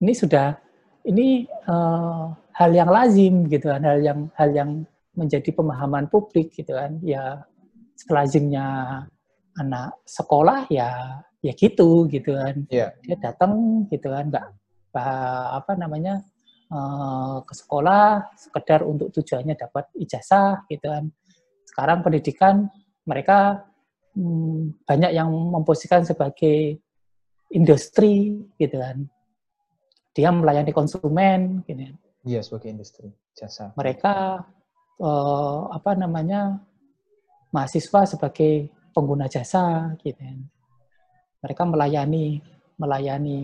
Ini sudah ini uh, hal yang lazim gitu kan, hal yang hal yang menjadi pemahaman publik gitu kan ya selazimnya anak sekolah ya ya gitu gitu kan. Yeah. dia datang gitu kan nggak apa namanya uh, ke sekolah sekedar untuk tujuannya dapat ijazah gitu kan. Sekarang pendidikan mereka hmm, banyak yang memposisikan sebagai industri gitu kan. Dia melayani konsumen gitu kan. Iya sebagai industri jasa. Mereka uh, apa namanya mahasiswa sebagai pengguna jasa gitu kan. Mereka melayani melayani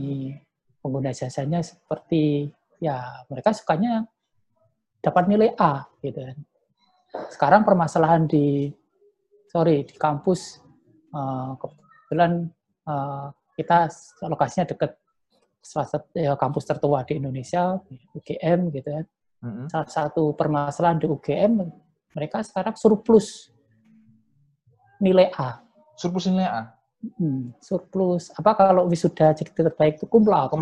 pengguna jasanya seperti ya mereka sukanya dapat nilai A gitu kan. Sekarang permasalahan di sorry di kampus uh, kebetulan uh, kita lokasinya dekat salah satu ya, kampus tertua di Indonesia UGM gitu kan hmm Salah satu permasalahan di UGM, mereka sekarang surplus nilai A. Surplus nilai A? Hmm, surplus. Apa kalau wisuda jadi terbaik itu. Cum laude.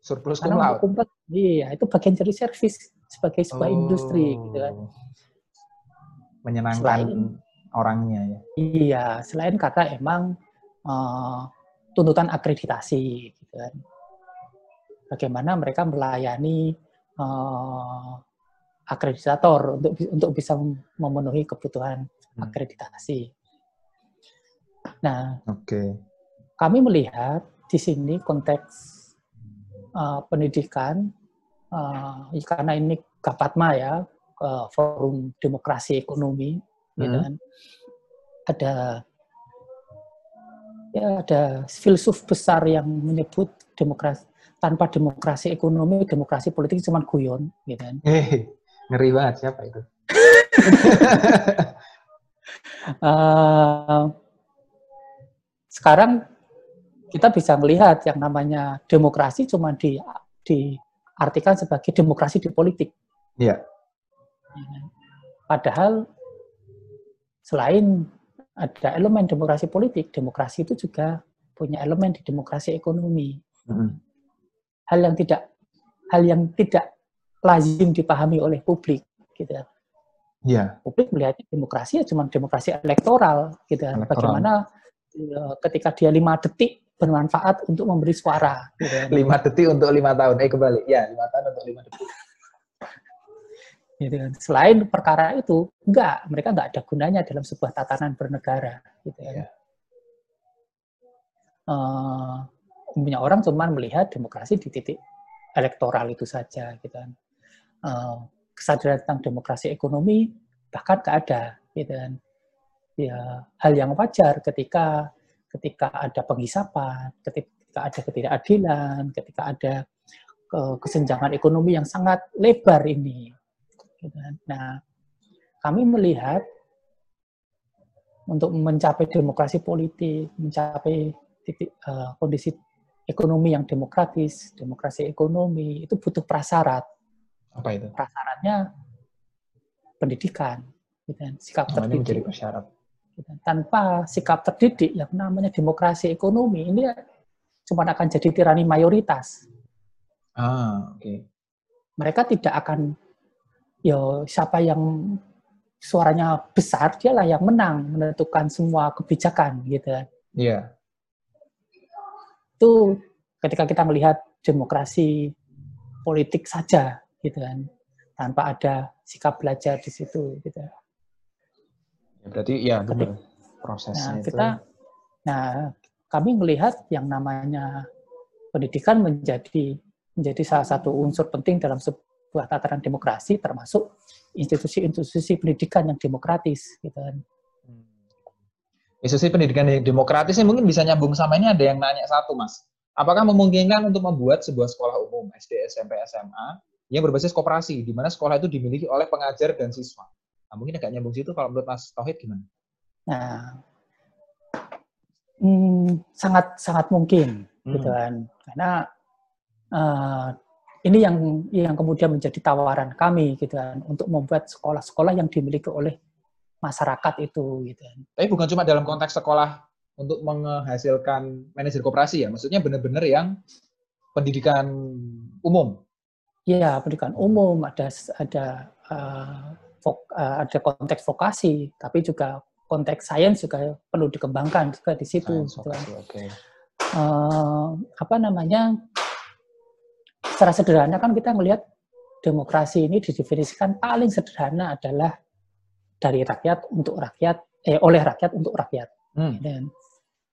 Surplus. Cum laude. Iya, itu bagian dari servis sebagai sebuah oh. industri gitu kan. Menyenangkan selain, orangnya ya. Iya, selain kata emang uh, tuntutan akreditasi gitu kan. Bagaimana mereka melayani uh, akreditator untuk untuk bisa memenuhi kebutuhan hmm. akreditasi. Nah, okay. kami melihat di sini konteks uh, pendidikan uh, karena ini Gapatma ya uh, forum demokrasi ekonomi, gitu hmm. gitu kan, ada ya ada filsuf besar yang menyebut demokrasi tanpa demokrasi ekonomi, demokrasi politik cuma guyon, gitu kan. Eh, ngeri banget siapa itu? uh, sekarang kita bisa melihat yang namanya demokrasi cuma di diartikan sebagai demokrasi di politik. Iya. Padahal selain ada elemen demokrasi politik, demokrasi itu juga punya elemen di demokrasi ekonomi. Mm -hmm hal yang tidak hal yang tidak lazim dipahami oleh publik gitu ya. Yeah. Publik melihat demokrasi ya cuma demokrasi elektoral gitu ya. Bagaimana ya, ketika dia lima detik bermanfaat untuk memberi suara. Gitu ya. Lima detik untuk lima tahun. Eh kembali. Ya, lima tahun untuk lima detik. Gitu kan. Selain perkara itu, enggak, mereka enggak ada gunanya dalam sebuah tatanan bernegara. Gitu ya. Yeah. Uh, umumnya orang cuma melihat demokrasi di titik elektoral itu saja gitu kan. Uh, kesadaran tentang demokrasi ekonomi bahkan nggak ada gitu kan. Ya hal yang wajar ketika ketika ada penghisapan, ketika ada ketidakadilan, ketika ada kesenjangan ekonomi yang sangat lebar ini. Gitu kan. Nah, kami melihat untuk mencapai demokrasi politik, mencapai titik uh, kondisi ekonomi yang demokratis, demokrasi ekonomi, itu butuh prasyarat. Apa itu? Prasyaratnya pendidikan, gitu kan? sikap oh, terdidik. menjadi prasyarat. Gitu? Tanpa sikap terdidik yang namanya demokrasi ekonomi, ini cuma akan jadi tirani mayoritas. Ah, oke. Okay. Mereka tidak akan yo siapa yang suaranya besar dialah yang menang menentukan semua kebijakan gitu kan. Iya. Itu ketika kita melihat demokrasi politik saja gitu kan tanpa ada sikap belajar di situ gitu. Berarti ya benar prosesnya nah, kita nah kami melihat yang namanya pendidikan menjadi menjadi salah satu unsur penting dalam sebuah tataran demokrasi termasuk institusi-institusi pendidikan yang demokratis gitu kan. Hmm. Institusi pendidikan yang demokratis ini mungkin bisa nyambung sama ini ada yang nanya satu mas. Apakah memungkinkan untuk membuat sebuah sekolah umum SD, SMP, SMA yang berbasis koperasi di mana sekolah itu dimiliki oleh pengajar dan siswa? Nah, mungkin agak nyambung situ kalau menurut Mas Tauhid gimana? Nah, Hmm, sangat sangat mungkin hmm. gitu kan karena uh, ini yang yang kemudian menjadi tawaran kami gitu kan untuk membuat sekolah-sekolah yang dimiliki oleh masyarakat itu gitu kan. Tapi bukan cuma dalam konteks sekolah untuk menghasilkan manajer koperasi ya, maksudnya benar-benar yang pendidikan umum. Iya, pendidikan umum ada ada uh, vok, uh, ada konteks vokasi, tapi juga konteks sains juga perlu dikembangkan juga di situ. Science, gitu. okay. uh, apa namanya? Secara sederhana kan kita melihat demokrasi ini didefinisikan paling sederhana adalah dari rakyat untuk rakyat, eh oleh rakyat untuk rakyat. Hmm. Dan,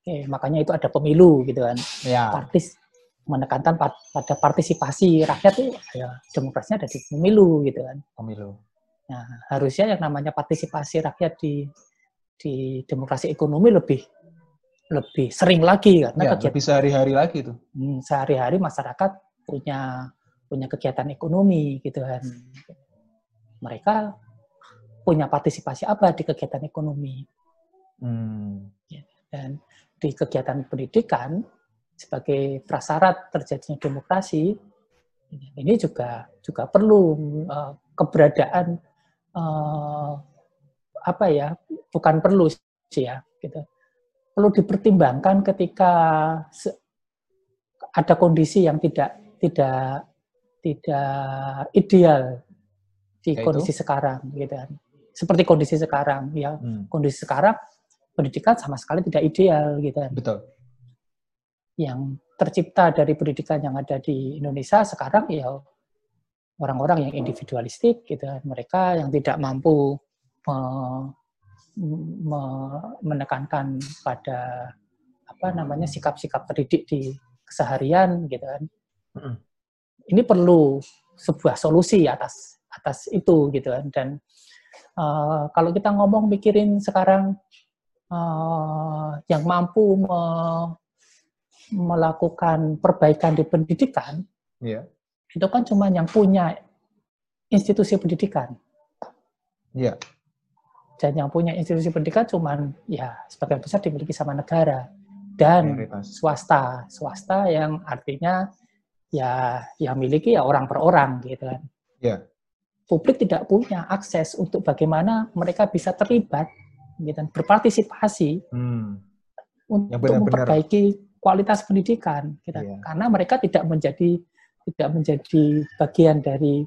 eh, makanya itu ada pemilu gitu kan. Ya. Partis menekankan pada partisipasi rakyat itu ya demokrasinya ada di pemilu gitu kan. Pemilu. Nah, harusnya yang namanya partisipasi rakyat di di demokrasi ekonomi lebih lebih sering lagi karena ya, kegiatan, lebih sehari-hari lagi itu. Hmm, sehari-hari masyarakat punya punya kegiatan ekonomi gitu kan. Mereka punya partisipasi apa di kegiatan ekonomi. Hmm. Ya, dan di kegiatan pendidikan sebagai prasyarat terjadinya demokrasi ini juga juga perlu uh, keberadaan uh, apa ya bukan perlu sih ya gitu. Perlu dipertimbangkan ketika ada kondisi yang tidak tidak tidak ideal di Yaitu? kondisi sekarang gitu kan. Seperti kondisi sekarang ya. Hmm. kondisi sekarang pendidikan sama sekali tidak ideal gitu kan. Betul. Yang tercipta dari pendidikan yang ada di Indonesia sekarang ya orang-orang yang individualistik gitu kan mereka yang tidak mampu me, menekankan pada apa namanya sikap-sikap terdidik di keseharian gitu kan. Mm. Ini perlu sebuah solusi atas atas itu gitu kan dan uh, kalau kita ngomong mikirin sekarang uh, yang mampu me, melakukan perbaikan di pendidikan yeah. Itu kan cuma yang punya institusi pendidikan. Yeah dan yang punya institusi pendidikan cuman ya sebagian besar dimiliki sama negara dan swasta swasta yang artinya ya yang miliki ya orang per orang gitu kan yeah. publik tidak punya akses untuk bagaimana mereka bisa terlibat gitu kan berpartisipasi hmm. untuk benar -benar. memperbaiki kualitas pendidikan gitu yeah. karena mereka tidak menjadi tidak menjadi bagian dari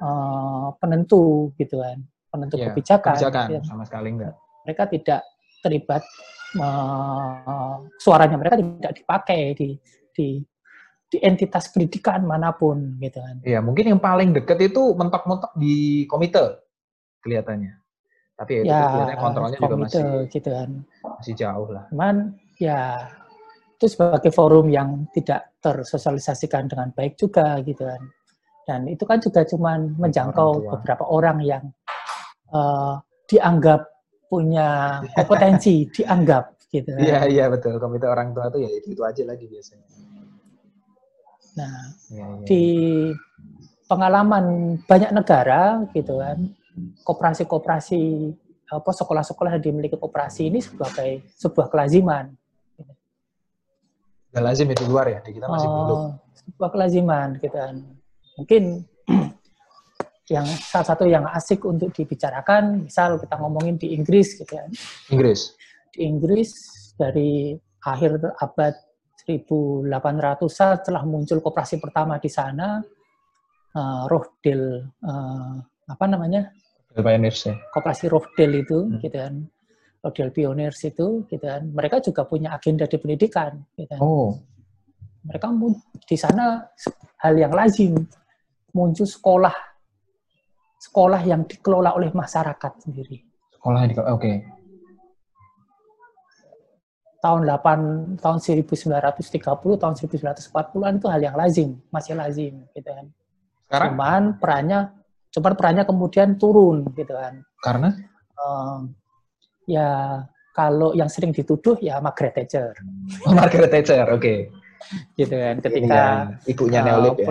uh, penentu gitu kan penentu ya, kebijakan. Kebijakan ya. sama sekali enggak. Mereka tidak terlibat uh, suaranya mereka tidak dipakai di di di entitas pendidikan mana pun gitu kan. Iya, mungkin yang paling dekat itu mentok-mentok di komite kelihatannya. Tapi ya, itu kelihatannya kontrolnya komite, juga masih gitu kan. Masih jauh lah. Cuman ya itu sebagai forum yang tidak tersosialisasikan dengan baik juga gitu kan. Dan itu kan juga cuman menjangkau beberapa orang yang uh, dianggap punya kompetensi, dianggap gitu. Kan. Iya iya betul. Komite orang tua itu ya itu, itu aja lagi biasanya. Nah ya, ya. di pengalaman banyak negara gitu kan, koperasi-koperasi apa sekolah-sekolah yang dimiliki koperasi ini sebagai sebuah kelaziman. Gak lazim itu luar ya, di kita masih oh, belum. Sebuah kelaziman kan. Mungkin yang salah satu yang asik untuk dibicarakan, misal kita ngomongin di Inggris gitu ya. Inggris. Di Inggris dari akhir abad 1800-an setelah muncul koperasi pertama di sana, uh, Rohdel uh, apa namanya? Pioneers ya. Koperasi Rohdel itu, hmm. gitu kan. Rohdel Pioneers itu, gitu kan. Mereka juga punya agenda di pendidikan, gitu kan. Oh. Mereka di sana hal yang lazim muncul sekolah sekolah yang dikelola oleh masyarakat sendiri. Sekolah yang dikelola, oke. Okay tahun 8 tahun 1930 tahun 1940-an itu hal yang lazim, masih lazim gitu kan. Sekarang? Cuman perannya cuman perannya kemudian turun gitu kan. Karena um, ya kalau yang sering dituduh ya Margaret Thatcher. Oh, Margaret Thatcher, oke. Okay. Gitu kan ketika ya, ibunya uh, Neolib ya.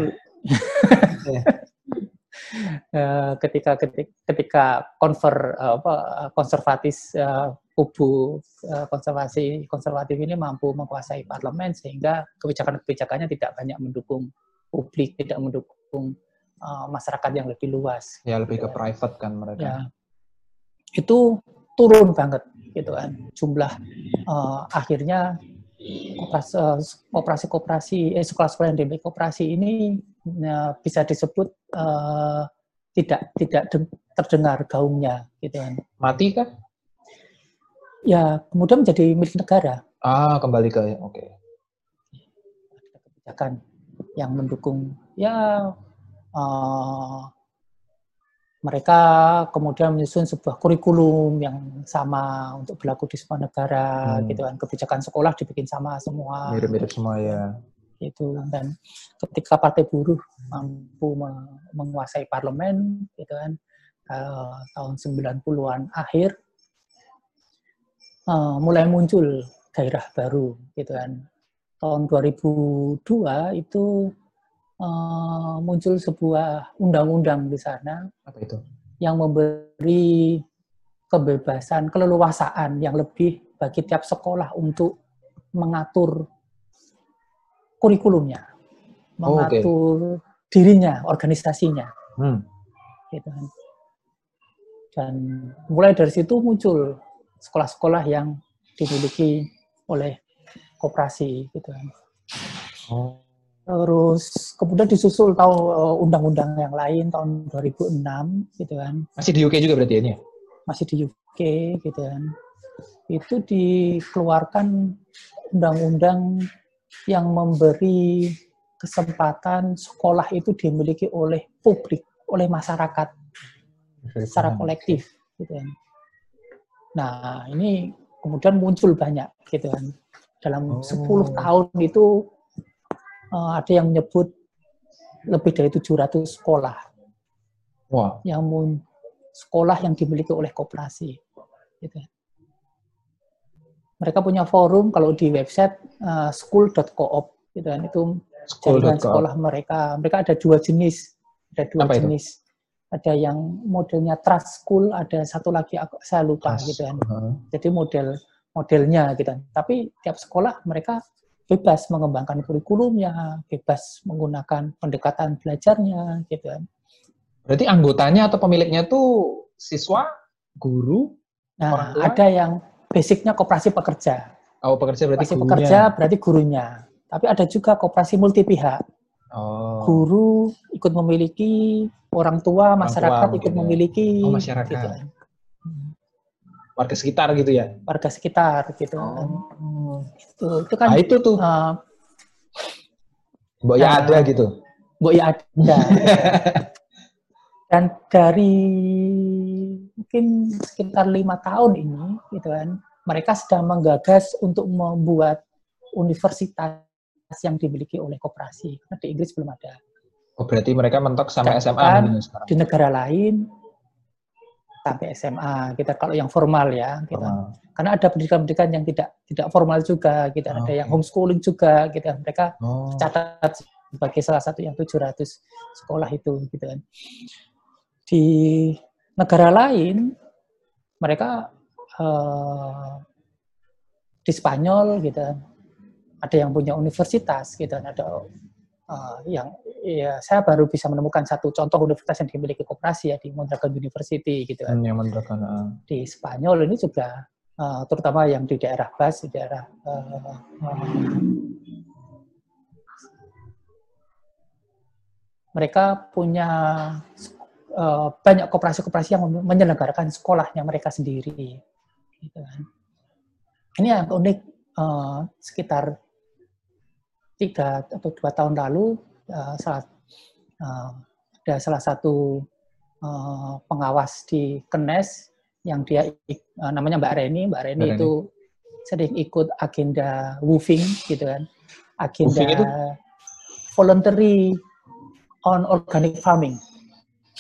Uh, ketika ketika, ketika konver uh, apa konservatis uh, kubu uh, konservasi konservatif ini mampu menguasai parlemen sehingga kebijakan-kebijakannya tidak banyak mendukung publik, tidak mendukung uh, masyarakat yang lebih luas. Ya lebih ke private kan mereka. Ya. Itu turun banget gitu kan jumlah uh, akhirnya koperasi-koperasi eh, sekolah-sekolah yang dimiliki koperasi ini uh, bisa disebut uh, tidak tidak terdengar gaungnya gitu kan. Mati kah? ya kemudian menjadi milik negara. Ah, kembali ke oke. Okay. Kebijakan yang mendukung ya uh, mereka kemudian menyusun sebuah kurikulum yang sama untuk berlaku di semua negara hmm. gitu kan kebijakan sekolah dibikin sama semua mirip-mirip semua ya itu dan ketika partai buruh mampu menguasai parlemen gitu kan uh, tahun 90-an akhir uh, mulai muncul gairah baru gitu kan. Tahun 2002 itu uh, muncul sebuah undang-undang di sana. Apa itu? Yang memberi kebebasan, keleluasaan yang lebih bagi tiap sekolah untuk mengatur kurikulumnya, mengatur okay. dirinya, organisasinya. Hmm. Gitu kan. Dan mulai dari situ muncul sekolah-sekolah yang dimiliki oleh koperasi gitu kan. Oh. Terus kemudian disusul tahu eh, undang-undang yang lain tahun 2006 gitu kan. Masih di UK juga berarti ini ya? Masih di UK gitu kan. Itu dikeluarkan undang-undang yang memberi kesempatan sekolah itu dimiliki oleh publik, oleh masyarakat secara kolektif gitu kan. Nah, ini kemudian muncul banyak gitu kan. Dalam oh. 10 tahun itu ada yang menyebut lebih dari 700 sekolah. Wow. Yang mun, sekolah yang dimiliki oleh koperasi. Gitu. Mereka punya forum kalau di website uh, school.coop gitu kan itu jaringan sekolah mereka. Mereka ada dua jenis, ada dua Apa jenis. Itu? ada yang modelnya trust school, ada satu lagi aku, saya lupa trust. gitu kan. Uh. Jadi model modelnya gitu. Tapi tiap sekolah mereka bebas mengembangkan kurikulumnya, bebas menggunakan pendekatan belajarnya gitu kan. Berarti anggotanya atau pemiliknya tuh siswa, guru, nah, orang tua? ada yang basicnya koperasi pekerja. Oh, pekerja berarti koperasi pekerja berarti gurunya. Tapi ada juga koperasi multi pihak. Oh. Guru ikut memiliki, orang tua, masyarakat orang tua, ikut memiliki. Oh, masyarakat. Gitu. Warga sekitar gitu ya? Warga sekitar gitu. Oh. Itu, itu kan. Nah, itu tuh. Uh, Mbok ya nah, ada gitu. Mbok ya ada. Dan dari mungkin sekitar lima tahun ini, gitu kan, mereka sedang menggagas untuk membuat universitas yang dimiliki oleh koperasi. Di Inggris belum ada. Oh, berarti mereka mentok sampai SMA sekarang. Di negara lain sampai SMA kita kalau yang formal ya kita karena ada pendidikan-pendidikan yang tidak tidak formal juga kita oh, ada yang homeschooling juga kita mereka oh. catat sebagai salah satu yang 700 sekolah itu gitu kan. Di negara lain mereka uh, di Spanyol gitu ada yang punya universitas gitu ada uh, yang ya saya baru bisa menemukan satu contoh universitas yang dimiliki koperasi ya di Mondragon University gitu kan. Hmm, Mondragon. Uh. Di Spanyol ini juga uh, terutama yang di daerah Bas, di daerah uh, uh, mereka punya uh, banyak koperasi-koperasi yang menyelenggarakan sekolahnya mereka sendiri. Gitu kan. Ini yang unik uh, sekitar tiga atau dua tahun lalu uh, salah, uh, ada salah satu uh, pengawas di Kenes yang dia uh, namanya Mbak Reni. Mbak Reni Mbak itu Reni. sering ikut agenda woofing gitu kan, agenda itu? voluntary on organic farming.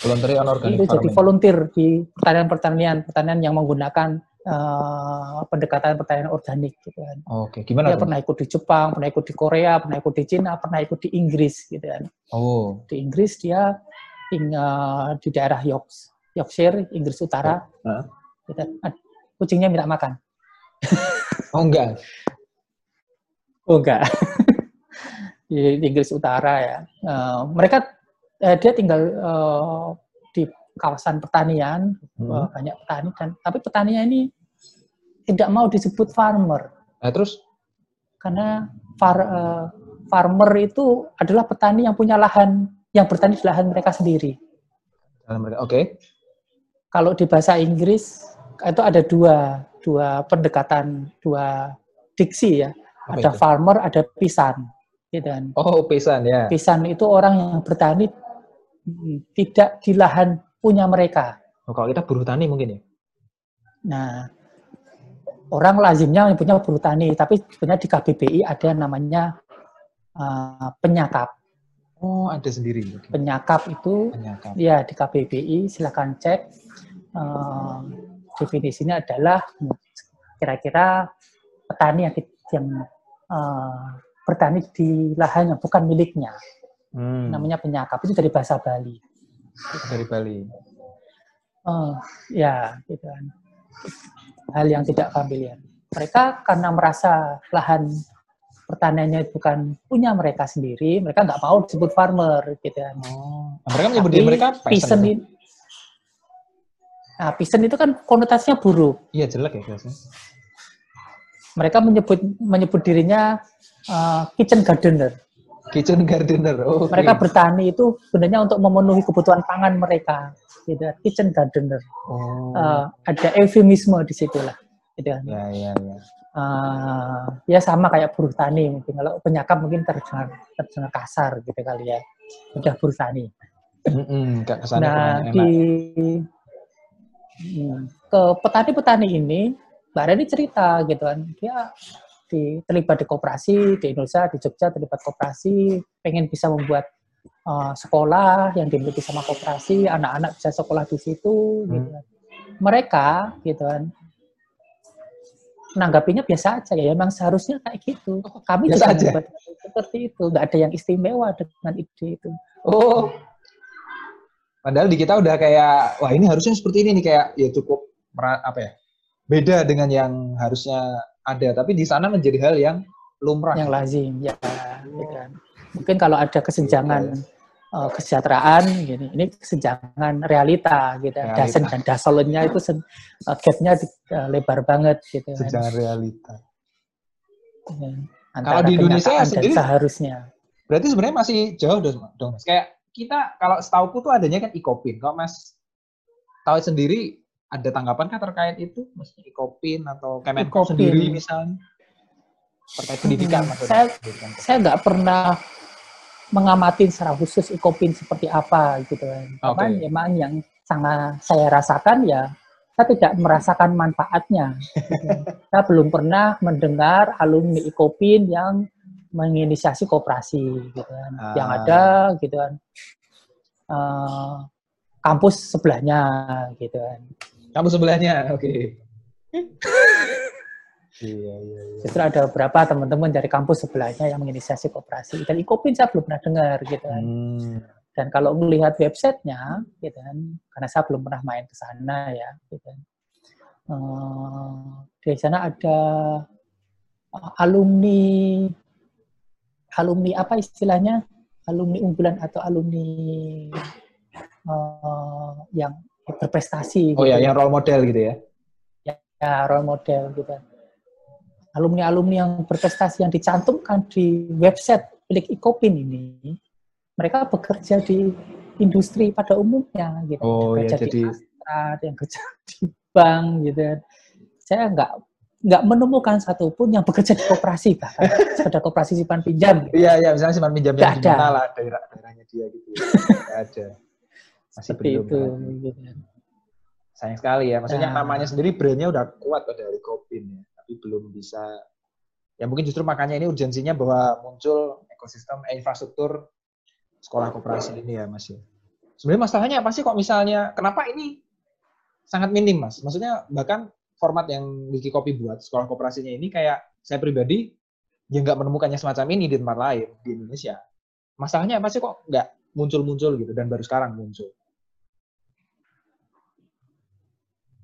Voluntary on organic itu farming. jadi volunteer di pertanian-pertanian pertanian yang menggunakan uh, pendekatan pertanian organik gitu kan. Oke, okay. gimana? Dia pernah ikut di Jepang, pernah ikut di Korea, pernah ikut di Cina, pernah ikut di Inggris gitu kan. Oh. Di Inggris dia tinggal di daerah Yorks, Yorkshire, Inggris Utara. Huh? Gitu. Kucingnya minta makan. oh enggak. oh enggak. di Inggris Utara ya. Uh, mereka eh, dia tinggal uh, kawasan pertanian hmm. banyak petani dan tapi petaninya ini tidak mau disebut farmer. Nah, terus? Karena far, uh, farmer itu adalah petani yang punya lahan yang bertani di lahan mereka sendiri. Oke. Okay. Kalau di bahasa Inggris itu ada dua dua pendekatan dua diksi ya. Apa ada itu? farmer, ada pisan gitu kan. Oh, pisan ya. Pisan itu orang yang bertani tidak di lahan punya mereka. Oh, kalau kita buruh tani mungkin ya? Nah, orang lazimnya punya buruh tani, tapi sebenarnya di KBBI ada yang namanya uh, penyakap. Oh, ada sendiri. Okay. Penyakap itu, penyakap. ya di KBBI silakan cek. Uh, definisinya adalah kira-kira petani yang, yang uh, bertani di lahan yang bukan miliknya. Hmm. Namanya penyakap itu dari bahasa Bali. Dari Bali. Oh, ya, gitu kan. Hal yang tidak familiar. Mereka karena merasa lahan pertaniannya bukan punya mereka sendiri, mereka nggak mau disebut farmer, gitu kan. Oh. Mereka menyebut diri mereka peasant. Gitu? Nah, peasant itu kan konotasinya buruk. Iya, jelek ya biasanya. Mereka menyebut menyebut dirinya uh, kitchen gardener. Kitchen gardener. Oh, mereka bertani itu sebenarnya untuk memenuhi kebutuhan pangan mereka. Gitu. Kitchen gardener. Oh. Uh, ada eufemisme di situ lah. Gitu. Ya, ya, ya. Uh, ya sama kayak buruh tani mungkin kalau penyakap mungkin terdengar terdengar kasar gitu kali ya udah buruh tani mm -mm, nah di hmm, ke petani-petani ini Mbak Reni cerita gitu kan dia di, terlibat di koperasi di Indonesia di Jogja terlibat koperasi pengen bisa membuat uh, sekolah yang dimiliki sama koperasi anak-anak bisa sekolah di situ gitu hmm. gitu kan. mereka gitu kan menanggapinya biasa aja ya memang seharusnya kayak gitu kami biasa juga aja. seperti itu nggak ada yang istimewa dengan ide itu oh padahal di kita udah kayak wah ini harusnya seperti ini nih kayak ya cukup apa ya beda dengan yang harusnya ada, tapi di sana menjadi hal yang lumrah. Yang lazim, ya. Oh. kan. Mungkin kalau ada kesenjangan uh, kesejahteraan, gini, ini kesenjangan realita, gitu. Realita. Dasen dan dasolnya itu uh, gapnya uh, lebar banget, gitu. Kan. Kesenjangan kan. realita. Ya. Kalau di Indonesia sendiri seharusnya. Berarti sebenarnya masih jauh dong, dong. Kayak kita kalau setauku tuh adanya kan ikopin. Kalau Mas tahu sendiri ada tanggapan kah terkait itu? Maksudnya Ikopin atau Kemenko sendiri misalnya? Terkait pendidikan. Hmm, saya pendidikan. saya nggak pernah mengamati secara khusus Ikopin seperti apa gitu kan. Okay. emang yang sangat saya rasakan ya saya tidak merasakan manfaatnya. saya belum pernah mendengar alumni Ikopin yang menginisiasi kooperasi gitu kan. Ah. Yang ada gitu kan. Uh, kampus sebelahnya gitu kan. Kamu sebelahnya, oke. Okay. iya, iya, iya. Justru ada beberapa teman-teman dari kampus sebelahnya yang menginisiasi kooperasi. Dan Ikopin saya belum pernah dengar, gitu kan. Hmm. Dan kalau melihat websitenya, gitu kan, karena saya belum pernah main ke sana ya, gitu kan. Uh, di sana ada uh, alumni, alumni apa istilahnya? Alumni unggulan atau alumni uh, yang berprestasi. Oh gitu. ya, yang role model gitu ya? Ya, ya role model gitu. Alumni-alumni yang berprestasi yang dicantumkan di website milik Ikopin ini, mereka bekerja di industri pada umumnya gitu. Oh kerja ya, di jadi Astra, yang kerja di bank gitu. Saya nggak nggak menemukan satupun yang bekerja di koperasi bahkan sekedar koperasi simpan pinjam. Gitu. Iya iya misalnya simpan pinjam yang ada. lah daerah daerahnya dia gitu. ya. Nggak ada. Masih Seperti belum. itu. Gitu. Sayang sekali ya. Maksudnya Nah. namanya sendiri brandnya udah kuat kok dari Kopin ya, tapi belum bisa. Ya mungkin justru makanya ini urgensinya bahwa muncul ekosistem eh, infrastruktur sekolah koperasi ini ya Mas ya. Sebenarnya masalahnya apa sih kok misalnya kenapa ini sangat minim Mas? Maksudnya bahkan format yang Wikikopi buat sekolah koperasinya ini kayak saya pribadi ya nggak menemukannya semacam ini di tempat lain di Indonesia. Masalahnya apa sih kok nggak muncul-muncul gitu dan baru sekarang muncul?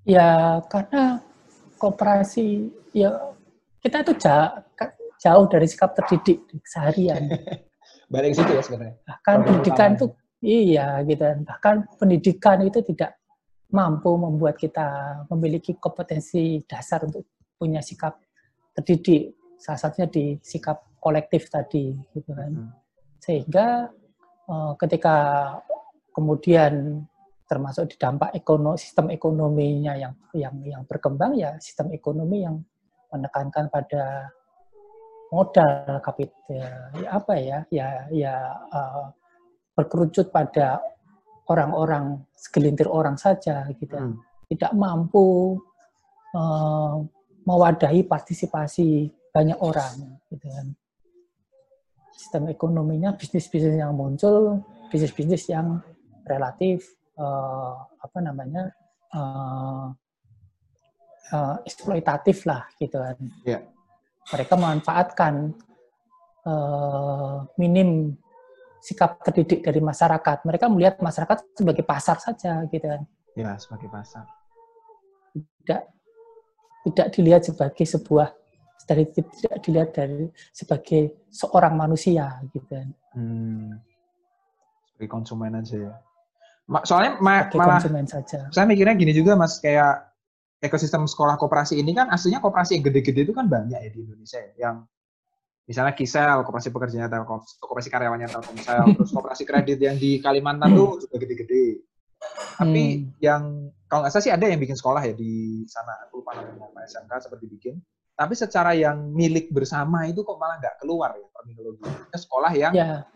Ya karena koperasi ya kita itu jauh, jauh dari sikap terdidik seharian. Balik situ ya sebenarnya. Bahkan Problem pendidikan itu iya gitu. Bahkan pendidikan itu tidak mampu membuat kita memiliki kompetensi dasar untuk punya sikap terdidik. Salah satunya di sikap kolektif tadi gitu kan. Hmm. Sehingga eh, ketika kemudian termasuk di dampak ekono, sistem ekonominya yang yang yang berkembang ya sistem ekonomi yang menekankan pada modal kapital ya apa ya ya ya eh, berkerucut pada orang-orang segelintir orang saja gitu Hmm. tidak mampu eh, mewadahi partisipasi banyak orang gitu kan sistem ekonominya bisnis-bisnis yang muncul bisnis-bisnis yang relatif eh, apa namanya eh, eh, eksploitatif lah gitu kan Iya. mereka memanfaatkan eh, minim sikap terdidik dari masyarakat mereka melihat masyarakat sebagai pasar saja gitu kan Ya, sebagai pasar. tidak tidak dilihat sebagai sebuah dari tidak dilihat dari sebagai seorang manusia gitu kan Hmm. Sebagai konsumen aja ya. Soalnya ma- sebagai malah saja saya mikirnya gini juga Mas, kayak ekosistem sekolah koperasi ini kan aslinya koperasi yang gede-gede itu kan banyak ya di Indonesia ya. Yang misalnya Kisel, koperasi pekerjanya Telkom, koperasi karyawannya Telkomsel, terus koperasi kredit yang di Kalimantan tuh juga gede-gede. Tapi Hmm. yang kalau nggak salah sih ada yang bikin sekolah ya di sana, aku lupa namanya apa SMK seperti bikin. Tapi secara yang milik bersama itu kok malah nggak keluar ya terminologi. Sekolah yang ya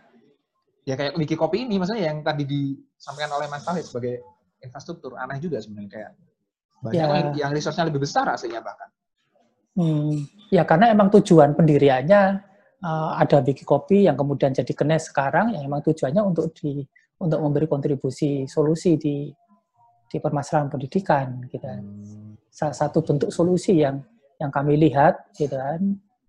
ya kayak Wiki Kopi ini maksudnya yang tadi disampaikan oleh Mas Tauhid sebagai infrastruktur aneh juga sebenarnya kayak banyak Ya. yang, yang resource-nya lebih besar aslinya bahkan. Hmm, ya karena emang tujuan pendiriannya eh, ada Wiki Kopi yang kemudian jadi kenes sekarang yang emang tujuannya untuk di untuk memberi kontribusi solusi di di permasalahan pendidikan gitu kan. Hmm. Salah satu bentuk solusi yang yang kami lihat gitu kan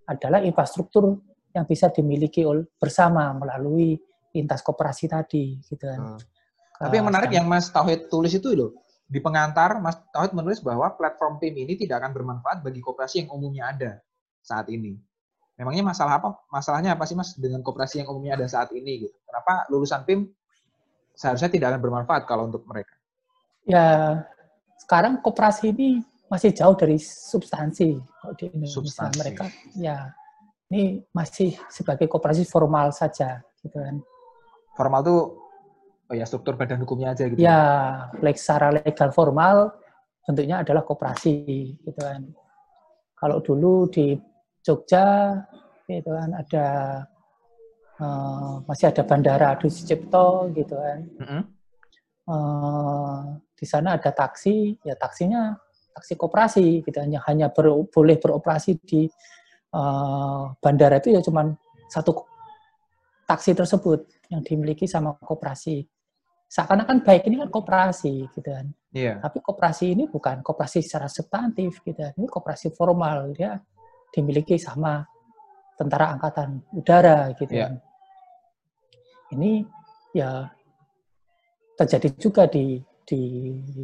adalah infrastruktur yang bisa dimiliki bersama melalui lintas koperasi tadi gitu kan. Hmm. Tapi yang menarik yang Mas Tauhid tulis itu loh, di pengantar Mas Tauhid menulis bahwa platform PIM ini tidak akan bermanfaat bagi koperasi yang umumnya ada saat ini. Memangnya masalah apa? Masalahnya apa sih Mas dengan koperasi yang umumnya ada saat ini gitu? Kenapa lulusan PIM seharusnya tidak akan bermanfaat kalau untuk mereka? ya sekarang koperasi ini masih jauh dari substansi kalau di Indonesia Substansi. mereka ya ini masih sebagai koperasi formal saja gitu kan Formal tuh oh ya struktur badan hukumnya aja gitu. ya like secara legal formal bentuknya adalah koperasi gitu kan kalau dulu di Jogja gitu kan ada eh, masih ada bandara Adi Sucipto gitu kan Mm-mm. eh, di sana ada taksi, ya taksinya taksi koperasi, gitu hanya hanya ber- boleh beroperasi di eh, bandara itu ya cuman satu taksi tersebut yang dimiliki sama koperasi. Seakan-akan baik ini kan koperasi, gitu kan. Iya. Tapi koperasi ini bukan koperasi secara substantif, gitu. kan. Ini koperasi formal, dia dimiliki sama tentara angkatan udara, gitu. Iya. kan. Ini ya terjadi juga di di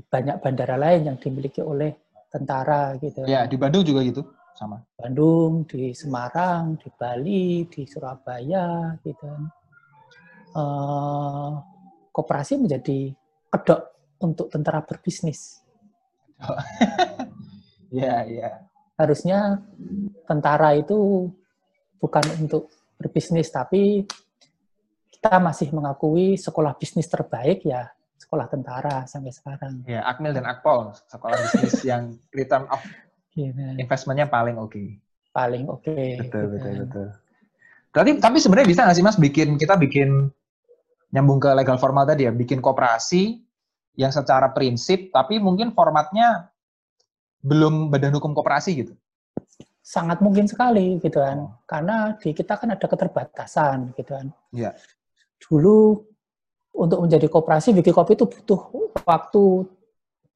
banyak bandara lain yang dimiliki oleh tentara, gitu. Ya, di Bandung juga gitu, sama. Bandung, di Semarang, di Bali, di Surabaya, gitu. Eh, koperasi menjadi kedok untuk tentara berbisnis. Iya, iya. harusnya tentara itu bukan untuk berbisnis tapi kita masih mengakui sekolah bisnis terbaik ya sekolah tentara sampai sekarang. Ya, Akmil dan Akpol, sekolah bisnis yang return of gitu. investmentnya paling oke. Okay. Paling oke. Okay, betul, betul, betul. Berarti tapi sebenarnya bisa nggak sih Mas bikin kita bikin nyambung ke legal formal tadi ya, bikin koperasi yang secara prinsip tapi mungkin formatnya belum badan hukum koperasi gitu. Sangat mungkin sekali gitu kan. Oh. Karena di kita kan ada keterbatasan gitu kan. Iya. Dulu untuk menjadi koperasi Wikikopi itu butuh waktu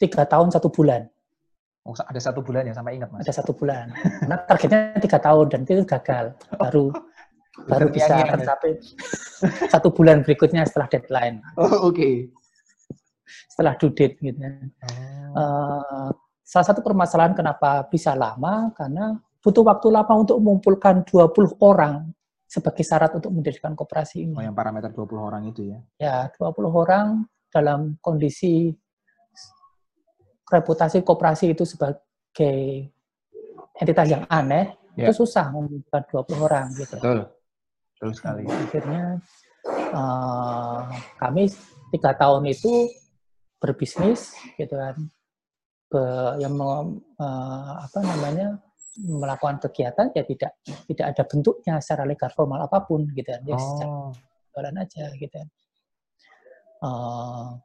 tiga tahun satu bulan. Oh, ada satu bulan ya sampai ingat mas. Ada satu bulan. Karena targetnya tiga tahun dan itu gagal. Baru baru bisa tercapai satu bulan berikutnya setelah deadline. Oh, oke. Okay. Setelah due date gitu. Oh. Uh, salah satu permasalahan kenapa bisa lama karena butuh waktu lama untuk mengumpulkan 20 orang sebagai syarat untuk mendirikan koperasi ini. Oh, yang parameter 20 orang itu ya? Ya, 20 orang dalam kondisi reputasi koperasi itu sebagai entitas yang aneh, ya. itu susah mengumpulkan 20 orang gitu. Betul. Betul sekali. Akhirnya uh, kami tiga tahun itu berbisnis gitu kan. Be, yang uh, apa namanya melakukan kegiatan ya tidak tidak ada bentuknya secara legal formal apa pun gitu kan ya oh. jalan aja gitu kan uh,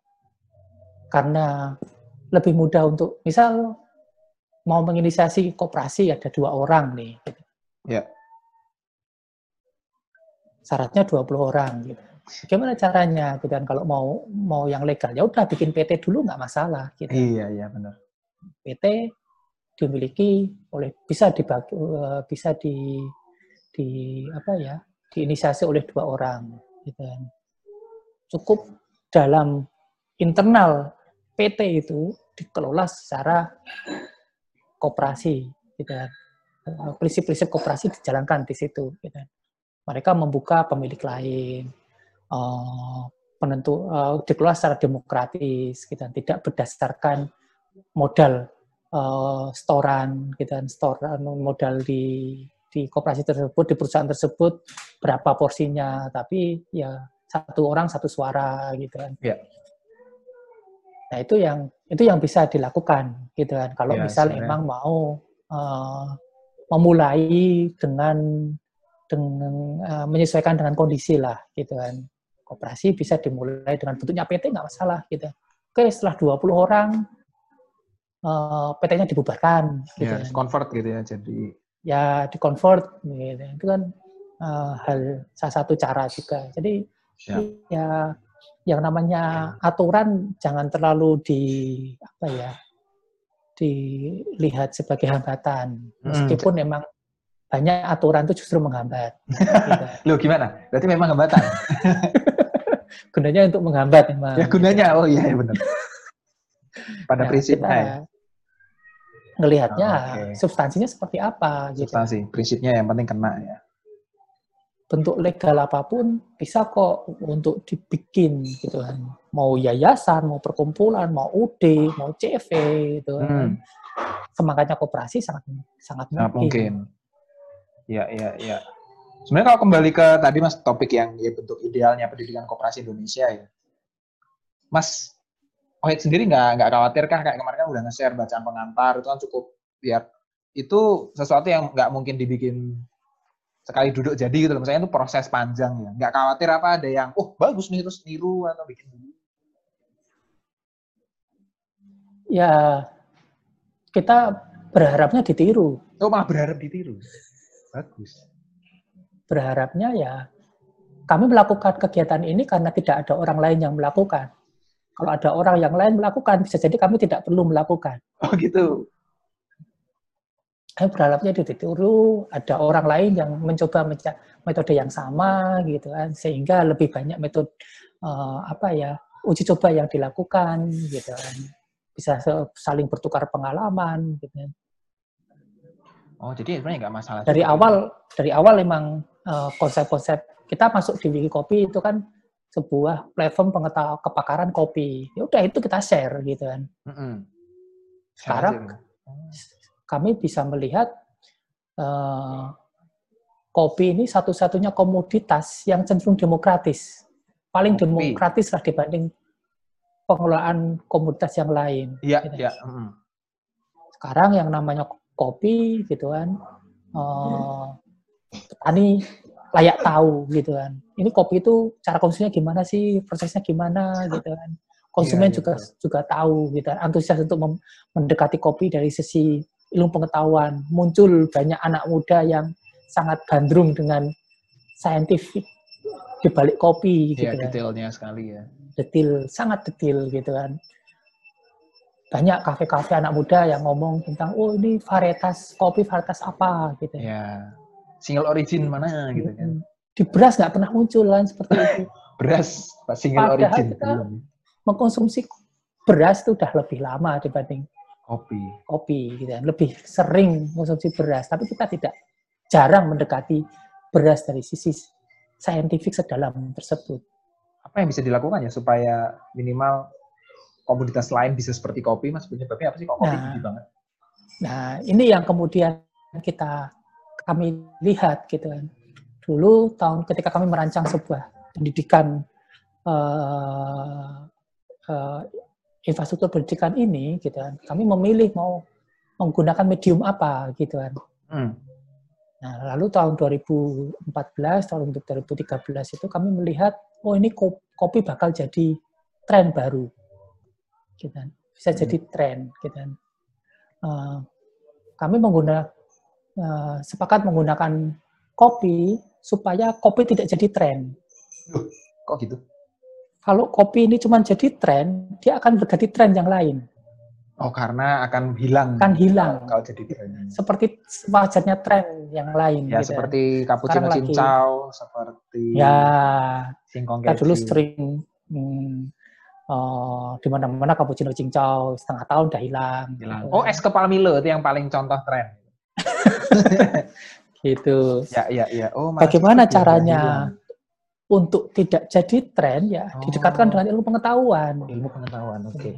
karena lebih mudah untuk misal mau menginisiasi koperasi ada dua orang nih gitu. ya syaratnya 20 orang gitu gimana caranya gitu kan kalau mau mau yang legal ya udah bikin PT dulu nggak masalah gitu iya iya benar PT dimiliki oleh bisa dibagi eh, bisa di di apa ya diinisiasi oleh dua orang gitu kan. cukup dalam internal PT itu dikelola secara koperasi gitu kan. Prinsip-prinsip koperasi dijalankan di situ gitu kan. Mereka membuka pemilik lain uh, penentu uh, dikelola secara demokratis gitu kan. tidak berdasarkan modal uh, storan gitu kan storan modal di di koperasi tersebut di perusahaan tersebut berapa porsinya tapi ya satu orang satu suara gitu kan yeah. nah itu yang itu yang bisa dilakukan gitu kan kalau yeah, misal sebenernya. emang mau uh, memulai dengan dengan uh, menyesuaikan dengan kondisi lah gitu kan koperasi bisa dimulai dengan bentuknya PT nggak masalah gitu oke setelah 20 orang uh, eh, PT-nya dibubarkan. Gitu ya, kan. convert gitu ya jadi. Ya, di convert gitu. Itu kan uh, hal salah satu cara juga. Jadi ya. ya yang namanya aturan jangan terlalu di apa ya dilihat sebagai hambatan. Hmm. Meskipun hmm. memang banyak aturan itu justru menghambat. gitu. Loh gimana? Berarti memang hambatan? gunanya untuk menghambat memang. Ya gunanya, oh iya ya benar. Pada nah, prinsipnya. Kita, ya ngelihatnya oh, okay. substansinya seperti apa gitu. Substansi, prinsipnya yang penting kena ya. Bentuk legal apa pun bisa kok untuk dibikin gitu kan. Mau yayasan, mau perkumpulan, mau UD, mau CV gitu kan. Hmm. Semangatnya koperasi sangat sangat, sangat mungkin. mungkin. Ya, ya, ya. Sebenarnya kalau kembali ke tadi Mas topik yang ya bentuk idealnya pendidikan koperasi Indonesia ya. Mas Ohid sendiri nggak nggak khawatir kah kayak kemarin kan udah nge-share bacaan pengantar itu kan cukup biar itu sesuatu yang nggak mungkin dibikin sekali duduk jadi gitu loh. Misalnya itu proses panjang ya. Nggak khawatir apa ada yang, oh bagus nih terus niru atau bikin dulu. Ya, kita berharapnya ditiru. Oh malah berharap ditiru. Bagus. Berharapnya ya, kami melakukan kegiatan ini karena tidak ada orang lain yang melakukan. Kalau ada orang yang lain melakukan, bisa jadi kami tidak perlu melakukan. Oh gitu. Kami berharapnya ditiru, ada orang lain yang mencoba metode yang sama gitu kan, sehingga lebih banyak metode uh, apa ya uji coba yang dilakukan gitu kan. Bisa saling bertukar pengalaman gitu kan. Oh, jadi sebenarnya nggak masalah. Dari awal, dari awal memang uh, konsep-konsep kita masuk di Wikikopi itu kan sebuah platform pengetahuan kepakaran kopi. Ya udah itu kita share gitu kan. Mm-hmm. Sekarang kami bisa melihat uh, kopi ini satu-satunya komoditas yang cenderung demokratis paling Kopi. demokratis lah dibanding pengelolaan komoditas yang lain. Iya, gitu. iya. mm. Sekarang yang namanya kopi gitu kan, eh, petani layak tahu gitu kan. Ini kopi itu cara konsumsinya gimana sih, prosesnya gimana gitu kan. Konsumen Iya, iya, juga betul. juga tahu gitu kan. Antusias untuk mendekati kopi dari sisi ilmu pengetahuan. Muncul banyak anak muda yang sangat gandrung dengan saintifik di balik kopi gitu Iya, kan detailnya sekali ya. detil, sangat detil gitu kan. Banyak kafe-kafe anak muda yang ngomong tentang, oh ini varietas kopi varietas apa gitu. Ya. Single origin mana gitu kan. Di beras nggak pernah muncul kan seperti itu. Beras, Pak, single Padahal origin. kita- belum. Mengkonsumsi beras itu udah lebih lama dibanding Kopi. kopi gitu kan. Lebih sering mengkonsumsi beras, tapi kita tidak jarang mendekati beras dari sisi saintifik sedalam tersebut. Apa yang bisa dilakukan ya supaya minimal komoditas lain bisa seperti kopi, Mas? Penyebabnya apa sih kok kopi Nah. tinggi banget? Nah, ini yang kemudian kita kami lihat gitu kan. Dulu tahun ketika kami merancang sebuah pendidikan eh, eh, infrastruktur pendidikan ini gitu kan. Kami memilih mau menggunakan medium apa gitu kan. Hmm. Nah, lalu tahun 2014, tahun 2013 itu kami melihat, oh ini ko- kopi bakal jadi tren baru. Gitu kan. Bisa jadi tren. Gitu. Eh, kami menggunakan, eh, sepakat menggunakan kopi supaya kopi tidak jadi tren. Kok gitu? Kalau kopi ini cuma jadi tren, dia akan berganti tren yang lain. Oh, karena akan hilang. Akan hilang. Kalau jadi tren. Seperti wajarnya tren yang lain. Ya, gitu kan. seperti cappuccino cincau, seperti Ya, singkong kita dulu sering hmm, eh, di mana-mana cappuccino cincau setengah tahun udah hilang. Hilang. gitu Oh, es kepal Milo itu yang paling contoh tren. gitu. Ya, ya, ya. Oh, Bagaimana belum caranya hilang. untuk tidak jadi tren ya Oh. didekatkan dengan ilmu pengetahuan. ilmu pengetahuan. Oke.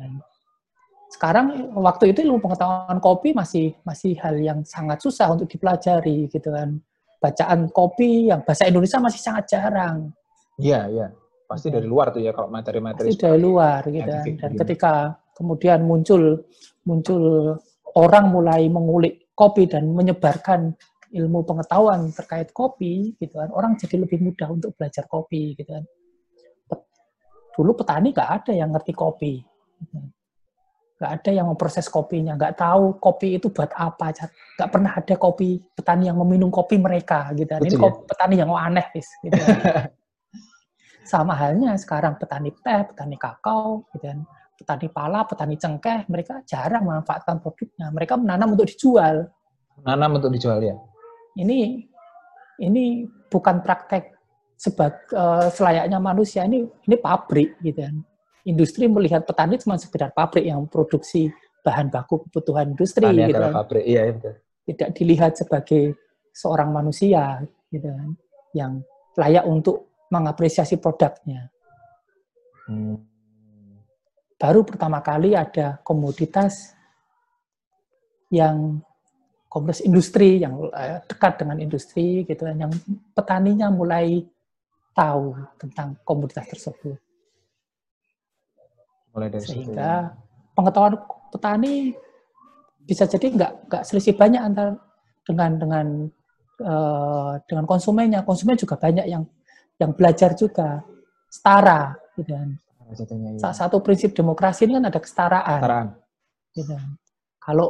Sekarang waktu itu ilmu pengetahuan kopi masih masih hal yang sangat susah untuk dipelajari gitu kan. Bacaan kopi yang bahasa Indonesia masih sangat jarang. Iya, iya. Pasti dari luar tuh ya kalau materi-materi. Pasti dari luar gitu kan. scientific Dan ketika kemudian muncul muncul orang mulai mengulik kopi dan menyebarkan ilmu pengetahuan terkait kopi gitu kan. Orang jadi lebih mudah untuk belajar kopi gitu kan. Dulu petani nggak ada yang ngerti kopi. Nggak ada yang memproses kopinya, nggak tahu kopi itu buat apa. Nggak pernah ada kopi petani yang meminum kopi mereka gitu kan. Ini ya? kopi- petani yang aneh Fis, gitu kan. Sama halnya sekarang petani teh, petani kakao, gitu kan. petani pala, petani cengkeh, mereka jarang memanfaatkan produknya. Mereka menanam untuk dijual. Nanam untuk dijual ya. Ini ini bukan praktek sebagai selayaknya manusia. Ini ini pabrik, gitu kan. Industri melihat petani cuma sekedar pabrik yang produksi bahan baku kebutuhan industri, Tani gitu kan. pabrik. Iya, iya, betul. Tidak dilihat sebagai seorang manusia, gitu kan, yang layak untuk mengapresiasi produknya. Hmm. baru pertama kali ada komoditas yang komoditas industri yang eh, dekat dengan industri gitu kan yang petaninya mulai tahu tentang komoditas tersebut Mulai dari situ. sehingga pengetahuan petani bisa jadi nggak nggak selisih banyak antar dengan dengan eh, dengan konsumennya konsumen juga banyak yang yang belajar juga setara gitu kan Jatuhnya, iya. salah satu prinsip demokrasi ini kan ada kesetaraan Kesetaraan. gitu. Kalau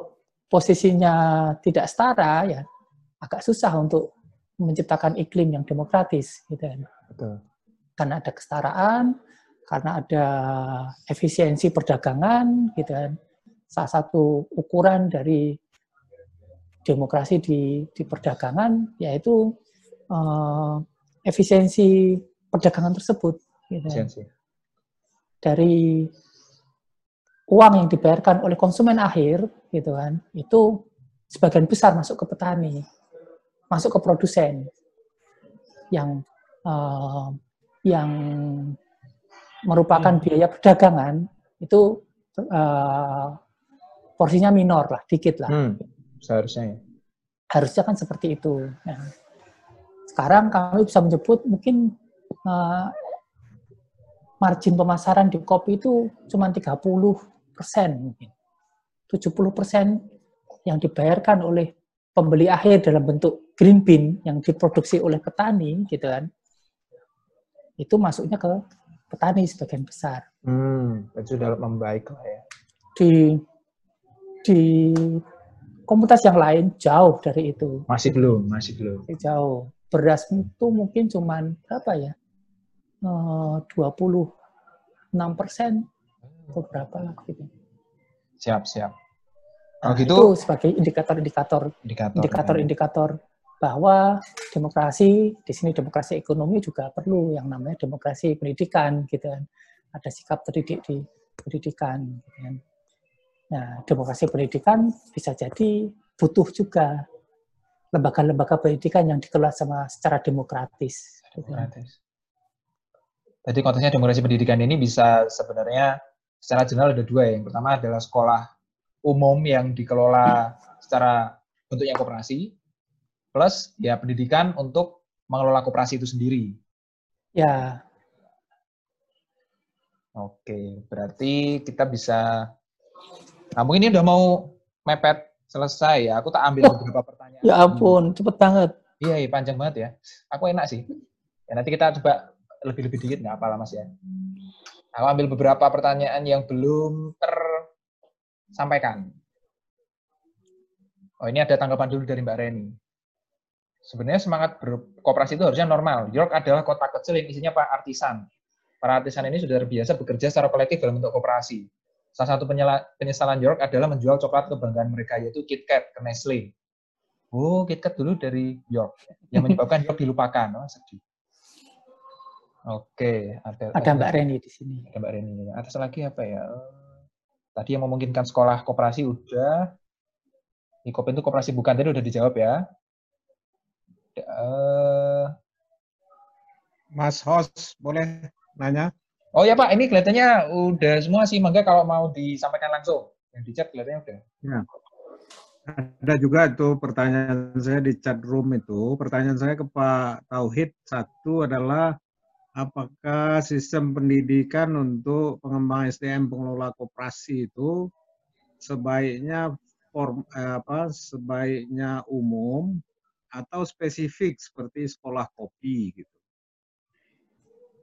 posisinya tidak setara ya agak susah untuk menciptakan iklim yang demokratis gitu kan. Betul. Karena ada kesetaraan, karena ada efisiensi perdagangan gitu kan. Salah satu ukuran dari demokrasi di di perdagangan yaitu eh, efisiensi perdagangan tersebut gitu Efisiensi. dari uang yang dibayarkan oleh konsumen akhir gitu kan itu sebagian besar masuk ke petani masuk ke produsen yang eh, yang merupakan biaya perdagangan itu eh, porsinya minor lah dikit lah Hmm. Seharusnya ya. harusnya kan seperti itu. Nah, sekarang kami bisa menyebut mungkin eh, margin pemasaran di kopi itu cuma 30 persen mungkin. 70 persen yang dibayarkan oleh pembeli akhir dalam bentuk green bean yang diproduksi oleh petani gitu kan itu masuknya ke petani sebagian besar. Hmm, itu sudah membaik lah ya. Di di komunitas yang lain jauh dari itu. Masih belum, masih belum. Jauh. Beras itu mungkin cuman berapa ya? Eh, puluh enam persen beberapa gitu. Siap, siap. Nah, gitu, itu sebagai indikator-indikator indikator-indikator bahwa demokrasi di sini demokrasi ekonomi juga perlu yang namanya demokrasi pendidikan gitu kan. Ada sikap terdidik di pendidikan gitu kan. Nah, demokrasi pendidikan bisa jadi butuh juga lembaga-lembaga pendidikan yang dikelola sama secara demokratis. Demokratis. Jadi konteksnya demokrasi pendidikan ini bisa sebenarnya secara general ada dua ya. Yang pertama adalah sekolah umum yang dikelola secara bentuknya koperasi, plus ya pendidikan untuk mengelola koperasi itu sendiri. Ya. Oke, berarti kita bisa. Nah, mungkin ini udah mau mepet selesai ya. Aku tak ambil oh, beberapa pertanyaan. Ya ampun, cepet banget. Iya, iya, panjang banget ya. Aku enak sih. Ya nanti kita coba lebih-lebih dikit nggak apa-apa mas ya. Aku ambil beberapa pertanyaan yang belum tersampaikan. Oh ini ada tanggapan dulu dari Mbak Reni. Sebenarnya semangat berkooperasi itu harusnya normal. York adalah kota kecil yang isinya para artisan. Para artisan ini sudah terbiasa bekerja secara kolektif dalam bentuk kooperasi. Salah satu penyesalan York adalah menjual coklat kebanggaan mereka, yaitu KitKat ke Nestle. Oh, KitKat dulu dari York, yang menyebabkan York dilupakan. Oh, sedih. Oke, ada ada Mbak Reni di sini. Ada Mbak Reni. Atas lagi apa ya? Tadi yang memungkinkan sekolah koperasi udah. Di Kopen itu koperasi bukan tadi udah dijawab ya. Uh, Mas host boleh nanya? Oh ya Pak, ini kelihatannya udah semua sih. Mangga kalau mau disampaikan langsung. Yang di chat kelihatannya udah. Ya. Ada juga itu pertanyaan saya di chat room itu. Pertanyaan saya ke Pak Tauhid satu adalah apakah sistem pendidikan untuk pengembangan SDM pengelola koperasi itu sebaiknya form, eh, apa sebaiknya umum atau spesifik seperti sekolah kopi gitu.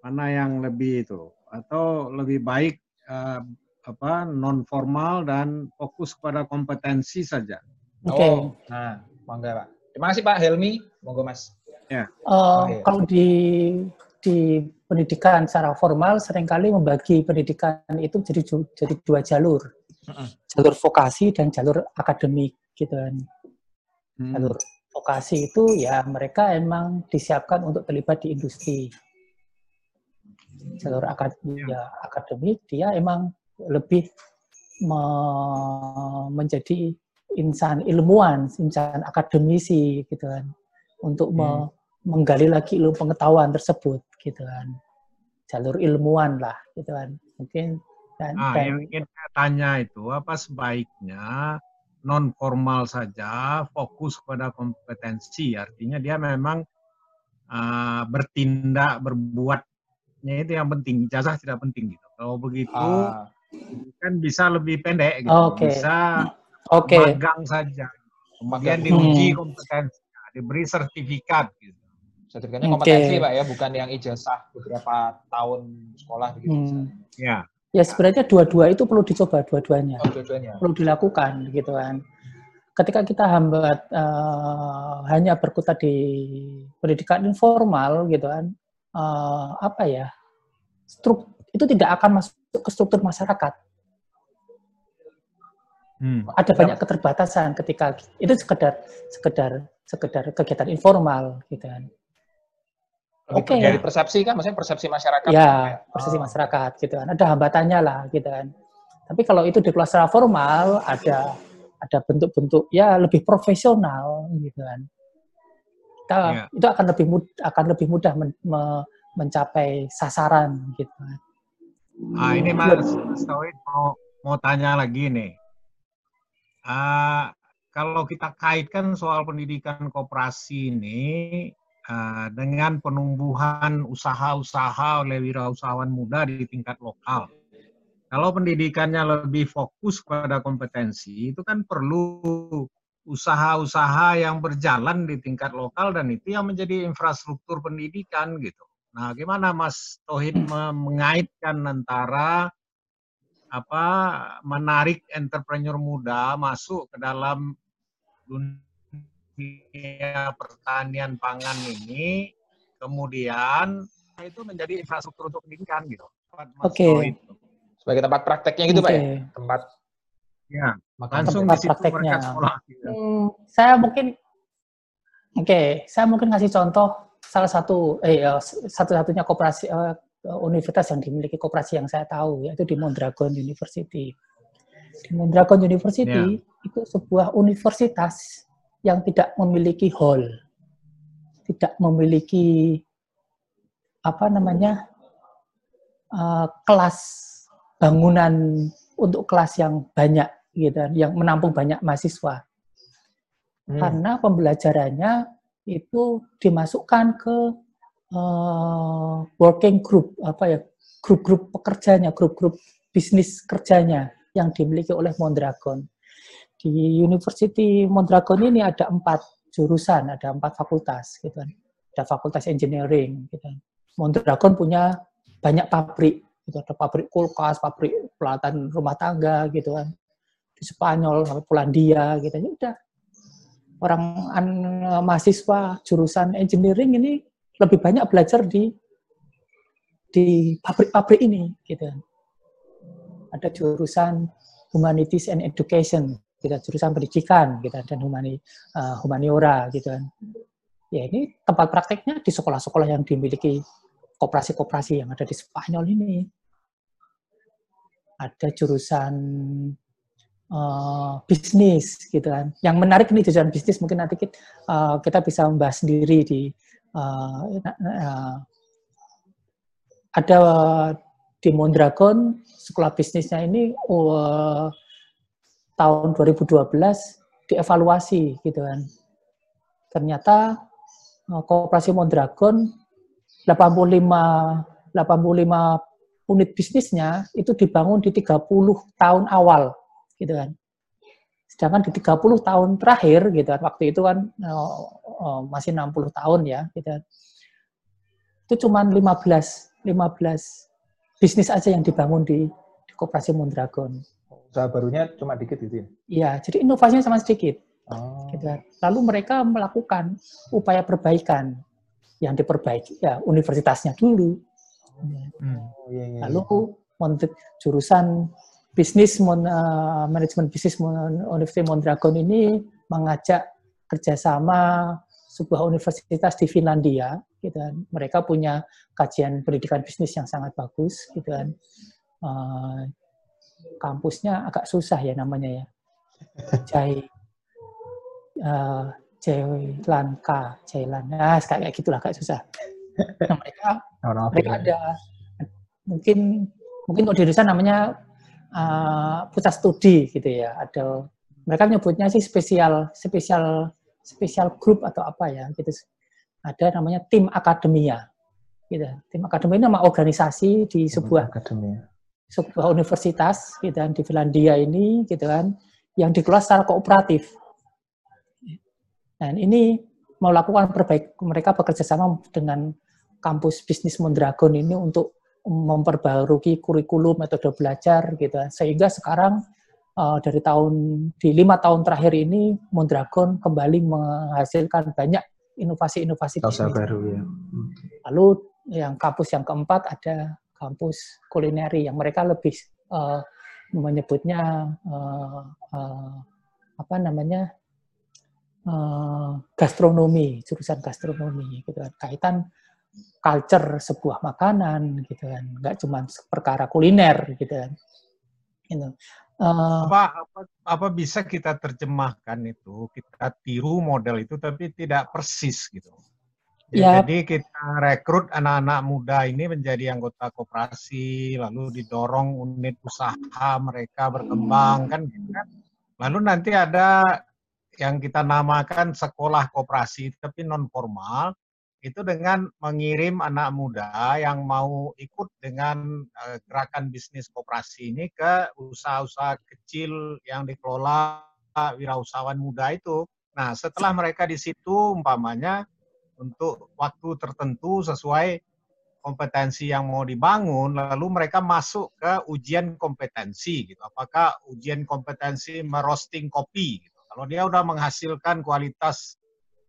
Mana yang lebih itu atau lebih baik eh, apa non formal dan fokus pada kompetensi saja. Oke. Okay. Oh, nah, monggo Pak. Terima kasih Pak Helmi, monggo Mas. Ya. Uh. Kalau di di pendidikan secara formal sering kali membagi pendidikan itu jadi jadi dua jalur, jalur vokasi dan jalur akademik gitu kan. Hmm. Jalur vokasi itu ya mereka emang disiapkan untuk terlibat di industri. Jalur akademik, ya. ya, akademik dia emang lebih me menjadi insan ilmuwan, insan akademisi gitu kan, untuk hmm. me menggali lagi ilmu pengetahuan tersebut gitu kan. Jalur ilmuwan lah gitu kan. Mungkin dan, nah, dan yang ingin saya tanya itu apa sebaiknya non formal saja fokus pada kompetensi? Artinya dia memang uh, bertindak berbuatnya itu yang penting ijazah tidak penting gitu kalau begitu uh. kan bisa lebih pendek gitu okay. bisa okay. magang saja kemudian diuji hmm. kompetensi diberi sertifikat gitu Sertifikatnya kompetensi okay. Pak ya, bukan yang ijazah beberapa tahun sekolah begitu. Hmm. Ya. Ya sebenarnya dua-dua itu perlu dicoba dua-duanya. Oh, dua-duanya. Perlu dilakukan gitu kan. Ketika kita hambat uh, hanya berkutat di pendidikan informal gitu kan, uh, apa ya? Struk itu tidak akan masuk ke struktur masyarakat. Hmm. Ada banyak keterbatasan ketika itu sekedar sekedar sekedar kegiatan informal gitu kan. Oke. Okay, dari persepsi kan, maksudnya persepsi masyarakat. Ya, persepsi oh. masyarakat gitu kan. Ada hambatannya lah gitu kan. Tapi kalau itu di kelas secara formal ada ada bentuk-bentuk ya lebih profesional gitu kan. Kita, ya. Itu akan lebih mudah, akan lebih mudah men, me, mencapai sasaran gitu. Ah ini Mas Tauhid mau mau tanya lagi nih. Uh, kalau kita kaitkan soal pendidikan koperasi ini uh, dengan penumbuhan usaha-usaha oleh wirausahawan muda di tingkat lokal. Kalau pendidikannya lebih fokus pada kompetensi, itu kan perlu usaha-usaha yang berjalan di tingkat lokal dan itu yang menjadi infrastruktur pendidikan gitu. Nah, gimana Mas Tohid mengaitkan antara apa menarik entrepreneur muda masuk ke dalam dunia pertanian pangan ini, kemudian itu menjadi infrastruktur untuk pendidikan gitu. Oke. Okay. Sebagai tempat prakteknya gitu okay. Pak ya? Tempat ya, langsung tempat di situ prakteknya. sekolah. Gitu. Hmm, saya mungkin Oke, okay, saya mungkin ngasih contoh salah satu eh ya, satu-satunya koperasi uh, universitas yang dimiliki koperasi yang saya tahu yaitu di Mondragon University. Di Mondragon University yeah. itu sebuah universitas yang tidak memiliki hall, tidak memiliki apa namanya uh, kelas bangunan untuk kelas yang banyak gitu, yang menampung banyak mahasiswa. Hmm. Karena pembelajarannya itu dimasukkan ke uh, working group apa ya grup-grup pekerjanya, grup-grup bisnis kerjanya yang dimiliki oleh Mondragon. Di University Mondragon ini ada empat jurusan, ada empat fakultas, gitu kan. Ada fakultas engineering, gitu. Mondragon punya banyak pabrik, gitu. Ada pabrik kulkas, pabrik peralatan rumah tangga, gitu kan. Di Spanyol, Polandia, gitu. Ya udah. Orang an, mahasiswa jurusan engineering ini lebih banyak belajar di di pabrik-pabrik ini, gitu. Ada jurusan Humanities and Education, kita jurusan pendidikan kita dan humani uh, humaniora gitu kan ya ini tempat prakteknya di sekolah-sekolah yang dimiliki koperasi-koperasi yang ada di Spanyol ini ada jurusan uh, bisnis gitu kan yang menarik nih jurusan bisnis mungkin nanti kita, uh, kita bisa membahas sendiri di uh, uh, ada di Mondragon sekolah bisnisnya ini uh, tahun 2012 dievaluasi gitu kan. Ternyata eh, Koperasi Mondragon 85 85 unit bisnisnya itu dibangun di 30 tahun awal gitu kan. Sedangkan di 30 tahun terakhir gitu kan, waktu itu kan oh, oh, masih 60 tahun ya gitu kan. Itu cuma 15 15 bisnis aja yang dibangun di, di Koperasi Mondragon usaha barunya cuma dikit gitu ya? Iya, jadi inovasinya sama sedikit. Oh. Gitu. Kan. Lalu mereka melakukan upaya perbaikan yang diperbaiki ya universitasnya dulu. Hmm. Oh, iya, iya, Lalu iya. jurusan bisnis uh, manajemen bisnis Universitas Mondragon ini mengajak kerjasama sebuah universitas di Finlandia, gitu kan. Mereka punya kajian pendidikan bisnis yang sangat bagus, gitu kan. Uh, kampusnya agak susah ya namanya ya. Jai uh, Jailanka, Jailan. Nah, kayak gitulah agak susah. Nah, mereka mereka ada mungkin mungkin kalau di Indonesia namanya uh, pusat studi gitu ya. Ada mereka menyebutnya sih spesial spesial spesial group atau apa ya gitu. Ada namanya tim akademia. Gitu. Tim akademia ini nama organisasi di sebuah akademia sebuah universitas gitu kan, di Finlandia ini gitu kan yang dikelola secara kooperatif. Dan ini melakukan perbaik mereka bekerja sama dengan kampus bisnis Mondragon ini untuk memperbarui kurikulum metode belajar gitu. Sehingga sekarang uh, dari tahun di lima tahun terakhir ini Mondragon kembali menghasilkan banyak inovasi-inovasi baru ya. Lalu yang kampus yang keempat ada kampus kulineri yang mereka lebih uh, menyebutnya uh, uh, apa namanya uh, gastronomi jurusan gastronomi gitu kan. Kaitan culture sebuah makanan gitu kan. Nggak cuma perkara kuliner gitu kan. Gitu. Uh, apa, apa apa bisa kita terjemahkan itu? Kita tiru model itu tapi tidak persis gitu. Ya, Jadi kita rekrut anak-anak muda ini menjadi anggota koperasi, lalu didorong unit usaha mereka berkembang kan gitu kan. Lalu nanti ada yang kita namakan sekolah koperasi tapi non formal itu dengan mengirim anak muda yang mau ikut dengan uh, gerakan bisnis koperasi ini ke usaha-usaha kecil yang dikelola wirausahawan muda itu. Nah, setelah mereka di situ umpamanya untuk waktu tertentu sesuai kompetensi yang mau dibangun, lalu mereka masuk ke ujian kompetensi gitu. Apakah ujian kompetensi merosting kopi gitu. Kalau dia udah menghasilkan kualitas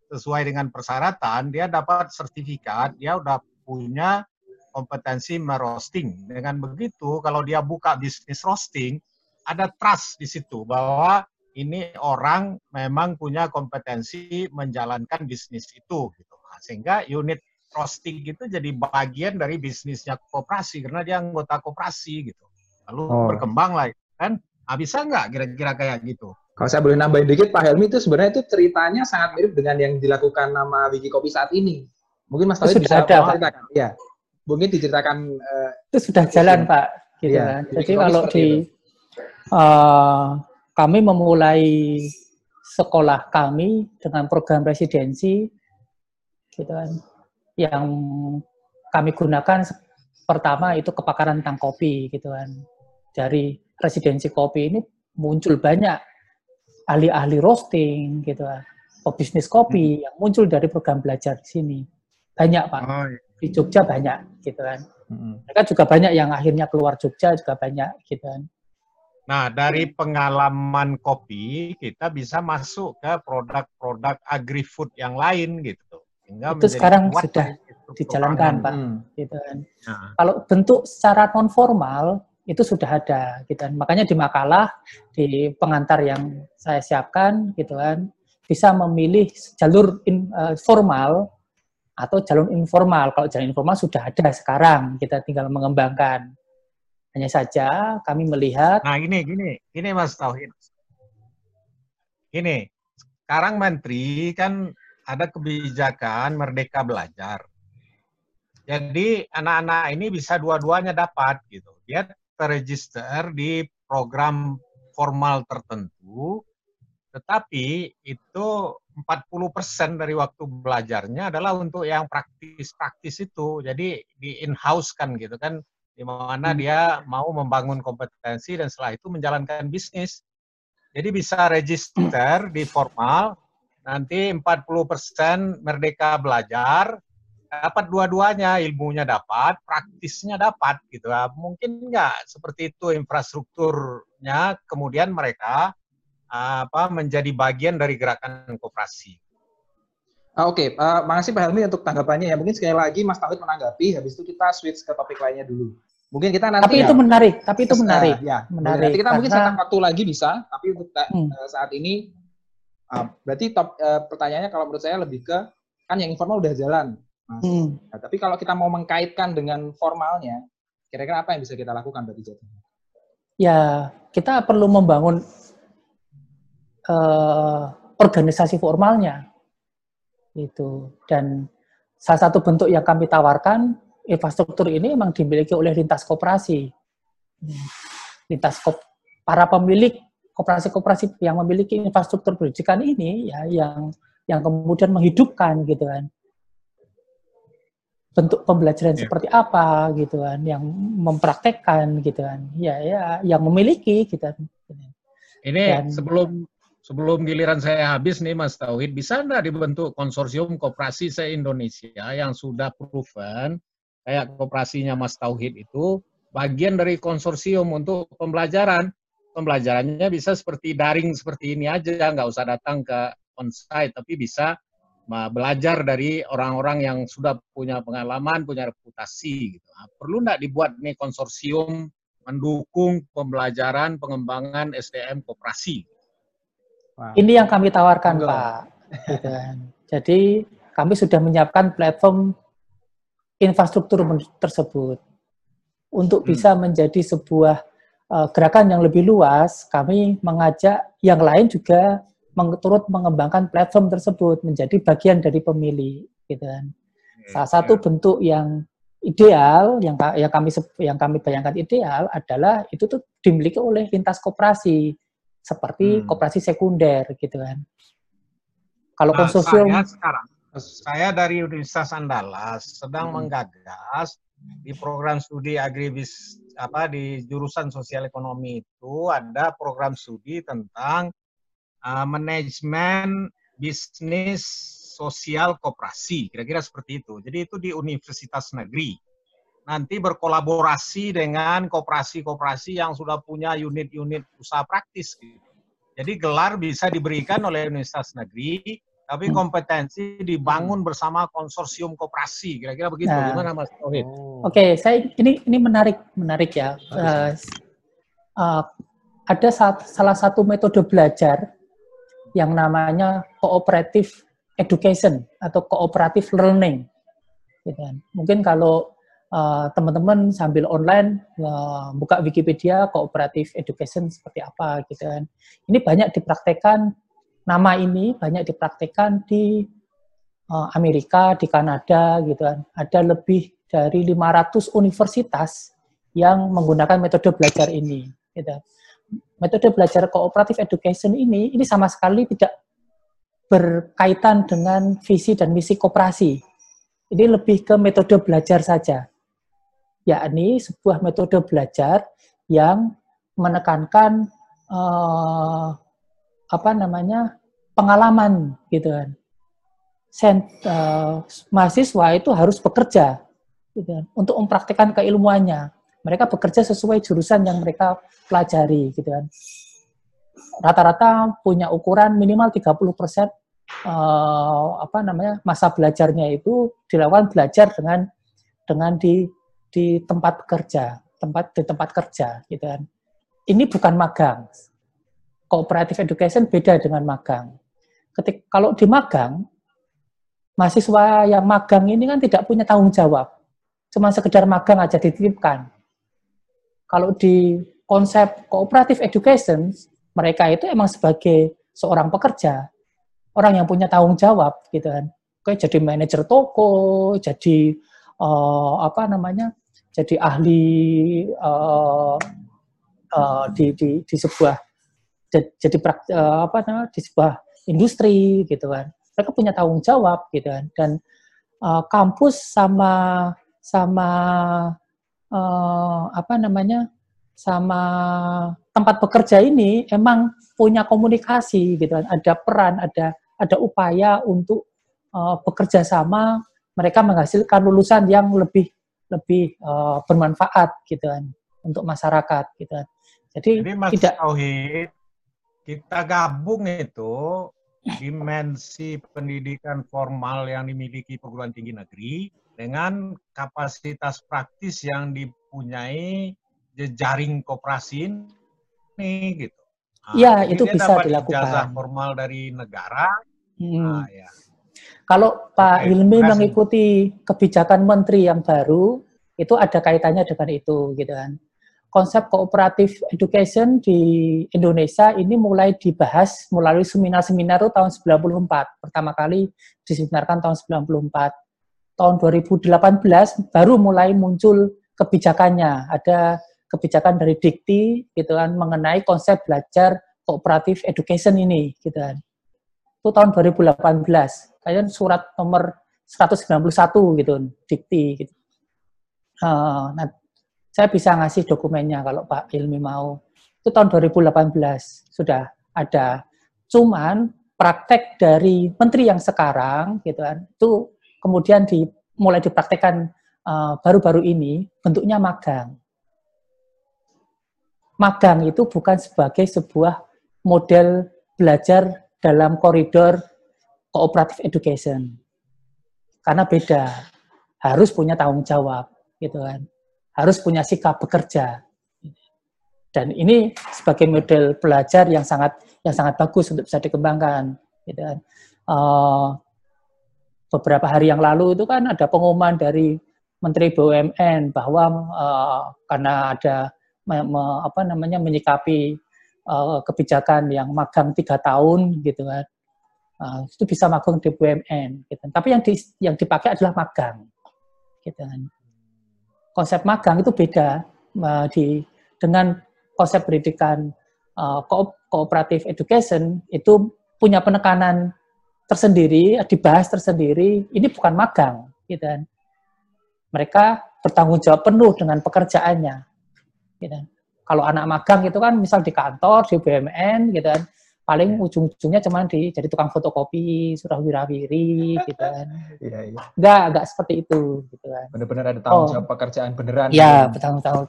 sesuai dengan persyaratan, dia dapat sertifikat, dia udah punya kompetensi merosting. Dengan begitu, kalau dia buka bisnis roasting, ada trust di situ bahwa ini orang memang punya kompetensi menjalankan bisnis itu. Gitu. Nah, sehingga unit roasting itu jadi bagian dari bisnisnya koperasi karena dia anggota koperasi gitu. Lalu oh. berkembang lah kan. Nah, bisa nggak kira-kira kayak gitu? Kalau saya boleh nambahin dikit, Pak Helmi itu sebenarnya itu ceritanya sangat mirip dengan yang dilakukan nama Wiki Kopi saat ini. Mungkin Mas Tauhid bisa ada, Pak. Ya, mungkin diceritakan. Uh, itu sudah jalan, Pak. Gitu ya, kan. Jadi kalau di uh, kami memulai sekolah kami dengan program residensi, gitu kan, yang kami gunakan pertama itu kepakaran tentang kopi, gitu kan. Dari residensi kopi ini muncul banyak ahli-ahli roasting gitu pebisnis kopi hmm. yang muncul dari program belajar di sini banyak pak oh, iya. di Jogja banyak gitu kan hmm. mereka juga banyak yang akhirnya keluar Jogja juga banyak gitu kan Nah, dari pengalaman kopi, kita bisa masuk ke produk-produk agri-food yang lain gitu. Sehingga itu sekarang sudah dijalankan, Pak. Hmm. Gitu kan. Nah. Kalau bentuk secara non formal, itu sudah ada gitu kan. Makanya di makalah di pengantar yang saya siapkan gitu kan bisa memilih jalur in, uh, formal atau jalur informal. Kalau jalur informal sudah ada sekarang, kita tinggal mengembangkan. Hanya saja kami melihat Nah, ini gini, ini Mas Tauhid. Ini sekarang menteri kan ada kebijakan merdeka belajar. Jadi anak-anak ini bisa dua-duanya dapat gitu. Dia terregister di program formal tertentu, tetapi itu 40% dari waktu belajarnya adalah untuk yang praktis-praktis itu. Jadi di in-house kan gitu kan, di mana hmm. dia mau membangun kompetensi dan setelah itu menjalankan bisnis. Jadi bisa register di formal, nanti 40% merdeka belajar, dapat dua-duanya, ilmunya dapat, praktisnya dapat gitu. ya. Mungkin nggak seperti itu infrastrukturnya, kemudian mereka apa menjadi bagian dari gerakan koperasi. Ah, Oke, okay. uh, makasih Pak Helmi untuk tanggapannya ya. Mungkin sekali lagi Mas Tauhid menanggapi, habis itu kita switch ke topik lainnya dulu. Mungkin kita nanti. Tapi ya, itu menarik, tapi itu menarik. Uh, ya, menarik. Nanti kita karena... mungkin satu waktu lagi bisa, tapi untuk hmm. uh, saat ini, uh, berarti top, uh, pertanyaannya kalau menurut saya lebih ke kan yang informal udah jalan. Hmm. Nah, tapi kalau kita mau mengkaitkan dengan formalnya, kira-kira apa yang bisa kita lakukan berarti jatuhnya? Ya, kita perlu membangun uh, organisasi formalnya. Itu. Dan salah satu bentuk yang kami tawarkan, infrastruktur ini memang dimiliki oleh lintas koperasi. Lintas kop, para pemilik koperasi-koperasi yang memiliki infrastruktur pendidikan ini ya yang yang kemudian menghidupkan gitu kan bentuk pembelajaran yeah. seperti apa gitu kan yang mempraktekkan gitu kan. Ya ya yang memiliki gitu. Kan ini Dan, sebelum sebelum giliran saya habis nih Mas Tauhid bisa enggak dibentuk konsorsium koperasi se-Indonesia yang sudah proven kayak koperasinya Mas Tauhid itu bagian dari konsorsium untuk pembelajaran? Pembelajarannya bisa seperti daring seperti ini aja nggak usah datang ke onsite tapi bisa belajar dari orang-orang yang sudah punya pengalaman, punya reputasi. Gitu. Nah, perlu nggak dibuat nih konsorsium mendukung pembelajaran pengembangan SDM koperasi? Wow. Ini yang kami tawarkan, Enggak. Pak. Jadi kami sudah menyiapkan platform infrastruktur tersebut untuk hmm. bisa menjadi sebuah uh, gerakan yang lebih luas. Kami mengajak yang lain juga turut mengembangkan platform tersebut menjadi bagian dari pemilih gitu kan. Salah satu ya. bentuk yang ideal yang yang kami yang kami bayangkan ideal adalah itu tuh dimiliki oleh lintas koperasi seperti hmm. koperasi sekunder gitu kan. Kalau nah, konsorsium saya sekarang Saya dari Universitas Andalas sedang hmm. menggagas di program studi agribis apa di jurusan sosial ekonomi itu ada program studi tentang uh, manajemen bisnis sosial koperasi kira-kira seperti itu. Jadi itu di universitas negeri. Nanti berkolaborasi dengan koperasi-koperasi yang sudah punya unit-unit usaha praktis. Gitu. Jadi gelar bisa diberikan oleh universitas negeri tapi hmm. kompetensi dibangun bersama konsorsium koperasi kira-kira begitu nah, gimana Mas Tauhid? Oh. Oke, okay, saya ini ini menarik menarik ya. Uh, uh, ada saat, salah satu metode belajar yang namanya cooperative education atau cooperative learning. Gitu kan. Mungkin kalau uh, teman-teman sambil online uh, buka Wikipedia cooperative education seperti apa gitu kan. Ini banyak dipraktekkan nama ini banyak dipraktikkan di uh, Amerika, di Kanada gitu kan. Ada lebih dari 500 universitas yang menggunakan metode belajar ini gitu. Metode belajar cooperative education ini ini sama sekali tidak berkaitan dengan visi dan misi koperasi. Ini lebih ke metode belajar saja. Yakni sebuah metode belajar yang menekankan uh, apa namanya pengalaman gitu kan. Sent, uh, mahasiswa itu harus bekerja gitu kan, untuk mempraktikkan keilmuannya. Mereka bekerja sesuai jurusan yang mereka pelajari gitu kan. Rata-rata punya ukuran minimal 30 persen uh, apa namanya masa belajarnya itu dilakukan belajar dengan dengan di di tempat kerja, tempat di tempat kerja gitu kan. Ini bukan magang, cooperative education beda dengan magang. Ketik, kalau di magang, mahasiswa yang magang ini kan tidak punya tanggung jawab. Cuma sekedar magang aja dititipkan. Kalau di konsep cooperative education, mereka itu emang sebagai seorang pekerja, orang yang punya tanggung jawab gitu kan. Kayak jadi manajer toko, jadi uh, apa namanya, jadi ahli uh, uh, di, di, di sebuah jadi uh, apa namanya di sebuah industri gitu kan mereka punya tanggung jawab gitu kan dan uh, kampus sama sama uh, apa namanya sama tempat bekerja ini emang punya komunikasi gitu. Kan ada peran ada ada upaya untuk uh, bekerja sama. Mereka menghasilkan lulusan yang lebih lebih uh, bermanfaat gitu kan untuk masyarakat gitu kan. Jadi, Jadi Mas tidak Tauhid kita gabung itu dimensi pendidikan formal yang dimiliki perguruan tinggi negeri dengan kapasitas praktis yang dipunyai jejaring koperasi ini gitu. Iya, nah, itu bisa dilakukan. Ijazah formal dari negara. Hmm. Nah, ya. Kalau Pak Oke, Hilmi mengikuti kebijakan menteri yang baru, itu ada kaitannya dengan itu, gitu kan konsep kooperatif education di Indonesia ini mulai dibahas melalui seminar-seminar tahun 94. Pertama kali diseminarkan tahun 94. Tahun 2018 baru mulai muncul kebijakannya. Ada kebijakan dari Dikti gitu kan mengenai konsep belajar kooperatif education ini gitu kan. Itu tahun 2018. Kayaknya surat nomor 191 gitu Dikti gitu. Uh, nah, saya bisa ngasih dokumennya kalau Pak Ilmi mau. Itu tahun 2018 sudah ada. Cuman praktek dari menteri yang sekarang gitu kan, itu kemudian di, mulai dipraktekkan uh, baru-baru ini bentuknya magang. Magang itu bukan sebagai sebuah model belajar dalam koridor cooperative education. Karena beda, harus punya tanggung jawab gitu kan harus punya sikap bekerja. Dan ini sebagai model belajar yang sangat yang sangat bagus untuk bisa dikembangkan. Gitu kan. Uh, beberapa hari yang lalu itu kan ada pengumuman dari Menteri BUMN bahwa uh, karena ada me, me, apa namanya menyikapi uh, kebijakan yang magang tiga tahun gitu kan, uh, itu bisa magang di BUMN. Gitu. Tapi yang di, yang dipakai adalah magang, gitu kan konsep magang itu beda uh, di dengan konsep pendidikan uh, kooperatif education itu punya penekanan tersendiri, dibahas tersendiri. Ini bukan magang, gitu kan. Mereka bertanggung jawab penuh dengan pekerjaannya. Gitu kan. Kalau anak magang itu kan misal di kantor, di BUMN, gitu kan, paling ya. ujung-ujungnya cuma di jadi tukang fotokopi, surah wirawiri, gitu kan. Iya, iya. Enggak, enggak seperti itu, gitu kan. Benar-benar ada tanggung oh. jawab oh. pekerjaan beneran. Iya, bertanggung jawab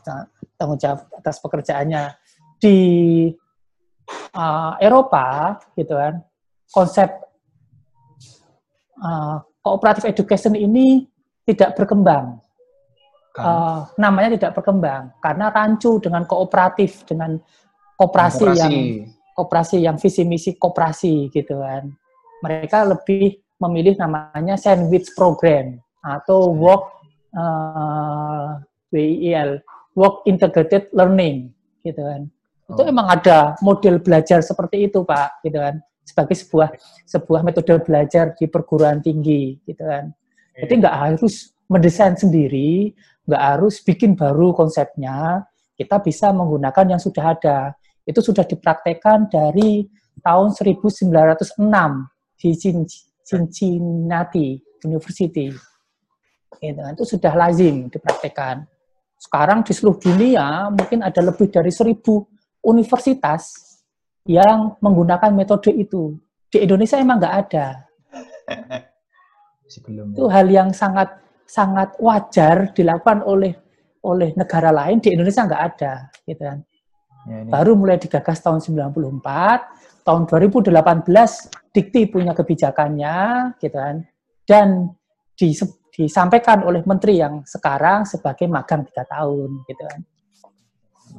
tanggung jawab atas pekerjaannya. Di uh, Eropa, gitu kan, konsep uh, cooperative education ini tidak berkembang. Uh, namanya tidak berkembang karena rancu dengan kooperatif dengan koperasi, yang koperasi yang visi misi koperasi gitu kan. Mereka lebih memilih namanya sandwich program atau work uh, WIL, work integrated learning gitu kan. Oh. Itu emang ada model belajar seperti itu, Pak, gitu kan. Sebagai sebuah sebuah metode belajar di perguruan tinggi gitu kan. Jadi nggak harus mendesain sendiri, nggak harus bikin baru konsepnya, kita bisa menggunakan yang sudah ada. Itu sudah dipraktekkan dari tahun 1906 di Cincinnati University. Gitu. Itu sudah lazim dipraktekkan. Sekarang di seluruh dunia mungkin ada lebih dari seribu universitas yang menggunakan metode itu. Di Indonesia emang nggak ada. Itu hal yang sangat sangat wajar dilakukan oleh oleh negara lain di Indonesia nggak ada gitu kan. Ya, ini. Baru mulai digagas tahun 94, tahun 2018 Dikti punya kebijakannya gitu kan. Dan di, disampaikan oleh menteri yang sekarang sebagai magang tiga tahun gitu kan.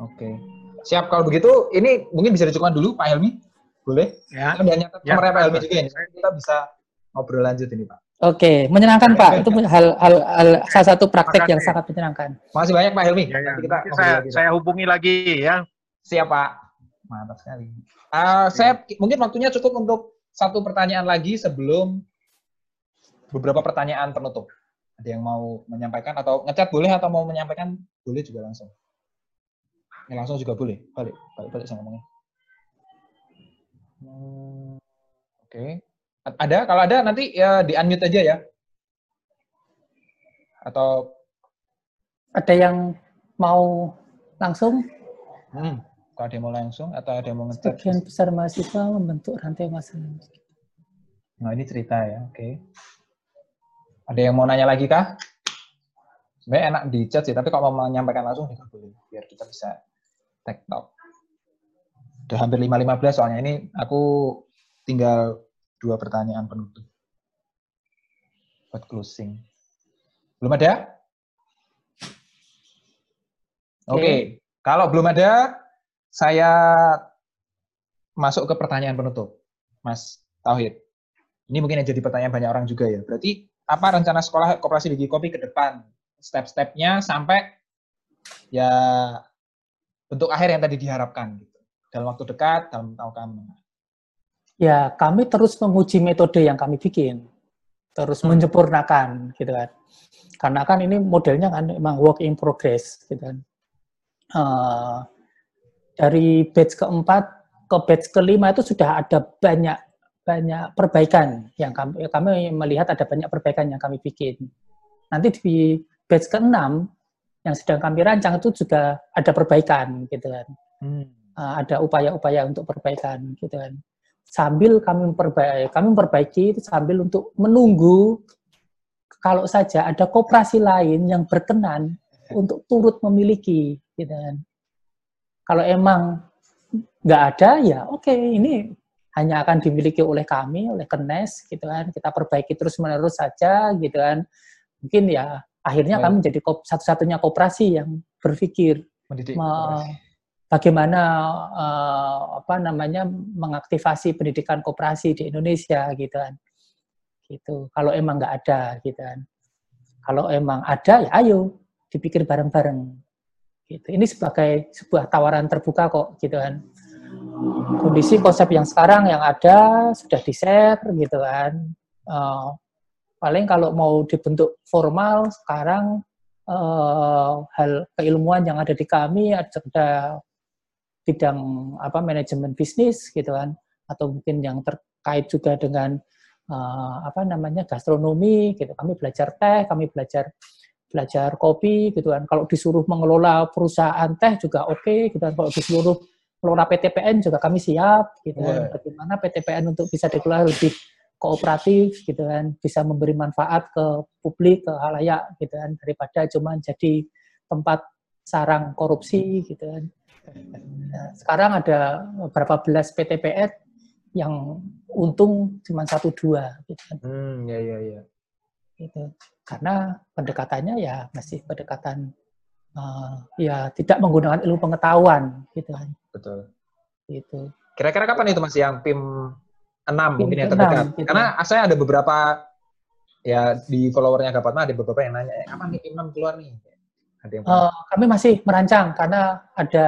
Oke. Siap kalau begitu ini mungkin bisa dicukupkan dulu Pak Helmi. Boleh? Ya. Kan nyatat ya. Pak Helmi juga ini. Kita bisa ngobrol lanjut ini Pak. Oke, menyenangkan Pak. Itu hal, hal, hal salah satu praktek yang sangat menyenangkan. Masih banyak Pak Helmi. Ya, ya. Nanti kita saya, saya hubungi lagi ya. Siap Pak. Mantap sekali. Uh, saya mungkin waktunya cukup untuk satu pertanyaan lagi sebelum beberapa pertanyaan penutup. Ada yang mau menyampaikan atau ngechat boleh atau mau menyampaikan boleh juga langsung. Ya, langsung juga boleh. Balik, balik, balik saya ngomongnya. Hmm, Oke. Okay. Ada? Kalau ada nanti ya di unmute aja ya. Atau ada yang mau langsung? Hmm, kalau ada yang mau langsung atau ada yang mau ngecat? Sebagian besar mahasiswa membentuk rantai masalah. Nah ini cerita ya, oke. Okay. Ada yang mau nanya lagi kah? Sebenarnya enak di chat sih, tapi kalau mau menyampaikan langsung juga boleh, biar kita bisa talk. Udah hampir 5.15 soalnya ini aku tinggal dua pertanyaan penutup buat closing. Belum ada? Oke, okay. kalau belum ada, saya masuk ke pertanyaan penutup, Mas Tauhid. Ini mungkin yang jadi pertanyaan banyak orang juga ya. Berarti apa rencana sekolah kooperasi biji kopi ke depan? Step-stepnya sampai ya bentuk akhir yang tadi diharapkan gitu. Dalam waktu dekat, dalam tahun Ya, kami terus menguji metode yang kami bikin, terus hmm. menyempurnakan, gitu kan. Karena kan ini modelnya kan memang work in progress, gitu kan. Uh, dari batch keempat ke batch kelima itu sudah ada banyak banyak perbaikan yang kami kami melihat ada banyak perbaikan yang kami bikin. Nanti di batch keenam yang sedang kami rancang itu juga ada perbaikan, gitu kan. Hmm. Uh, ada upaya-upaya untuk perbaikan, gitu kan sambil kami memperbaiki, kami memperbaiki itu sambil untuk menunggu kalau saja ada koperasi lain yang berkenan untuk turut memiliki, gitu kan. Kalau emang nggak ada, ya oke, okay, ini hanya akan dimiliki oleh kami, oleh Kenes, gitu kan. Kita perbaiki terus-menerus saja, gitu kan. Mungkin ya akhirnya kami menjadi satu-satunya koperasi yang berpikir mendidik bagaimana uh, apa namanya mengaktifasi pendidikan koperasi di Indonesia gitu kan. Gitu. Kalau emang nggak ada gitu kan. Kalau emang ada ya ayo dipikir bareng-bareng. Gitu. Ini sebagai sebuah tawaran terbuka kok gitu kan. Kondisi konsep yang sekarang yang ada sudah di share gitu kan. Uh, paling kalau mau dibentuk formal sekarang uh, hal keilmuan yang ada di kami ada bidang apa manajemen bisnis gitu kan atau mungkin yang terkait juga dengan uh, apa namanya gastronomi gitu. Kami belajar teh, kami belajar belajar kopi gitu kan. Kalau disuruh mengelola perusahaan teh juga oke okay, gitu kan. Kalau disuruh mengelola PTPN juga kami siap gitu kan. Bagaimana PTPN untuk bisa dikelola lebih kooperatif gitu kan, bisa memberi manfaat ke publik, ke halayak gitu kan daripada cuma jadi tempat sarang korupsi gitu kan. Nah, sekarang ada beberapa belas PTPN yang untung cuma satu dua gitu kan. Hmm, ya ya ya. Gitu. Karena pendekatannya ya masih pendekatan uh, ya tidak menggunakan ilmu pengetahuan gitu kan. Betul. Gitu. Kira-kira kapan itu Mas yang PIM 6 mungkin yang terdekat? Gitu. Karena saya ada beberapa ya di followernya Gapatma ada beberapa yang nanya, eh, kapan nih PIM 6 keluar nih? Ada yang uh, kami masih merancang karena ada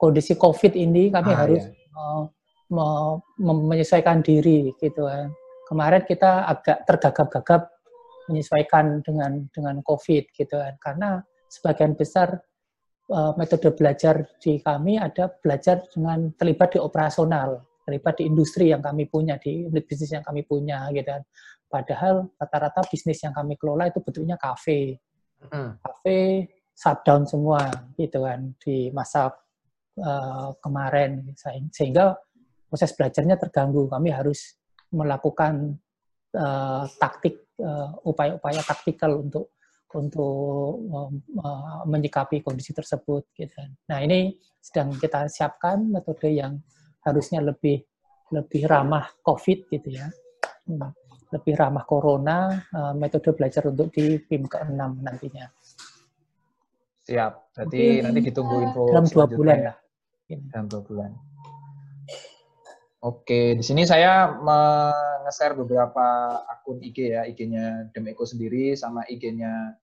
kondisi COVID ini kami ah, harus iya. uh, menyesuaikan diri gitu kan. Kemarin kita agak tergagap-gagap menyesuaikan dengan dengan COVID gitu kan karena sebagian besar uh, metode belajar di kami ada belajar dengan terlibat di operasional, terlibat di industri yang kami punya, di unit bisnis yang kami punya gitu kan. Padahal rata-rata bisnis yang kami kelola itu bentuknya kafe hmm. kafe shutdown semua gitu kan di masa uh, kemarin sehingga proses belajarnya terganggu kami harus melakukan uh, taktik uh, upaya-upaya taktikal untuk untuk uh, menyikapi kondisi tersebut gitu kan. Nah, ini sedang kita siapkan metode yang harusnya lebih lebih ramah COVID gitu ya. Hmm lebih ramah corona, uh, metode belajar untuk di PIM ke-6 nantinya. Siap. Berarti nanti ditunggu info dalam dua bulan lah. Dalam dua bulan. Oke, di sini saya nge-share beberapa akun IG ya, IG-nya Demeko sendiri sama IG-nya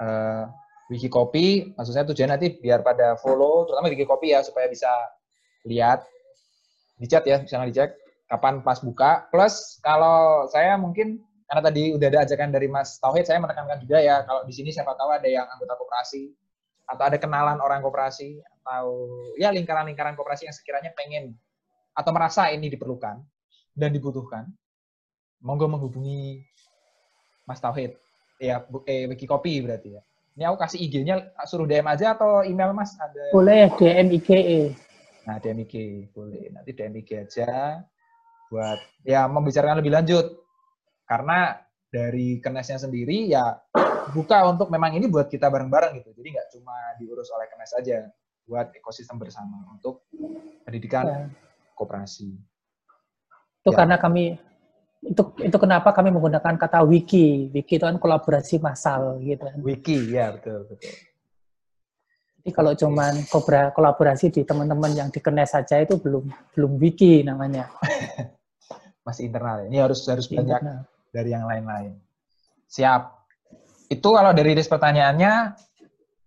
uh, eh, Wikikopi. Maksud saya tujuan nanti biar pada follow, terutama Wikikopi ya, supaya bisa lihat. Dicat ya, misalnya dicek kapan pas buka. Plus kalau saya mungkin karena tadi udah ada ajakan dari Mas Tauhid, saya menekankan juga ya kalau di sini siapa tahu ada yang anggota koperasi atau ada kenalan orang koperasi atau ya lingkaran-lingkaran koperasi yang sekiranya pengen atau merasa ini diperlukan dan dibutuhkan, monggo menghubungi Mas Tauhid. Ya, eh, Wiki Kopi berarti ya. Ini aku kasih IG-nya, suruh DM aja atau email Mas? Ada... Boleh, DM IG. Nah, DM IG, boleh. Nanti DM IG aja buat ya membicarakan lebih lanjut. Karena dari kenesnya sendiri ya buka untuk memang ini buat kita bareng-bareng gitu. Jadi nggak cuma diurus oleh kenes aja, buat ekosistem bersama untuk pendidikan ya. kooperasi. Itu ya. karena kami itu itu kenapa kami menggunakan kata wiki. Wiki itu kan kolaborasi massal gitu kan. Wiki, ya betul betul. Jadi kalau cuman kolaborasi di teman-teman yang dikenes saja itu belum belum wiki namanya. masih internal. Ya. Ini harus harus banyak dari yang lain-lain. Siap. Itu kalau dari list pertanyaannya,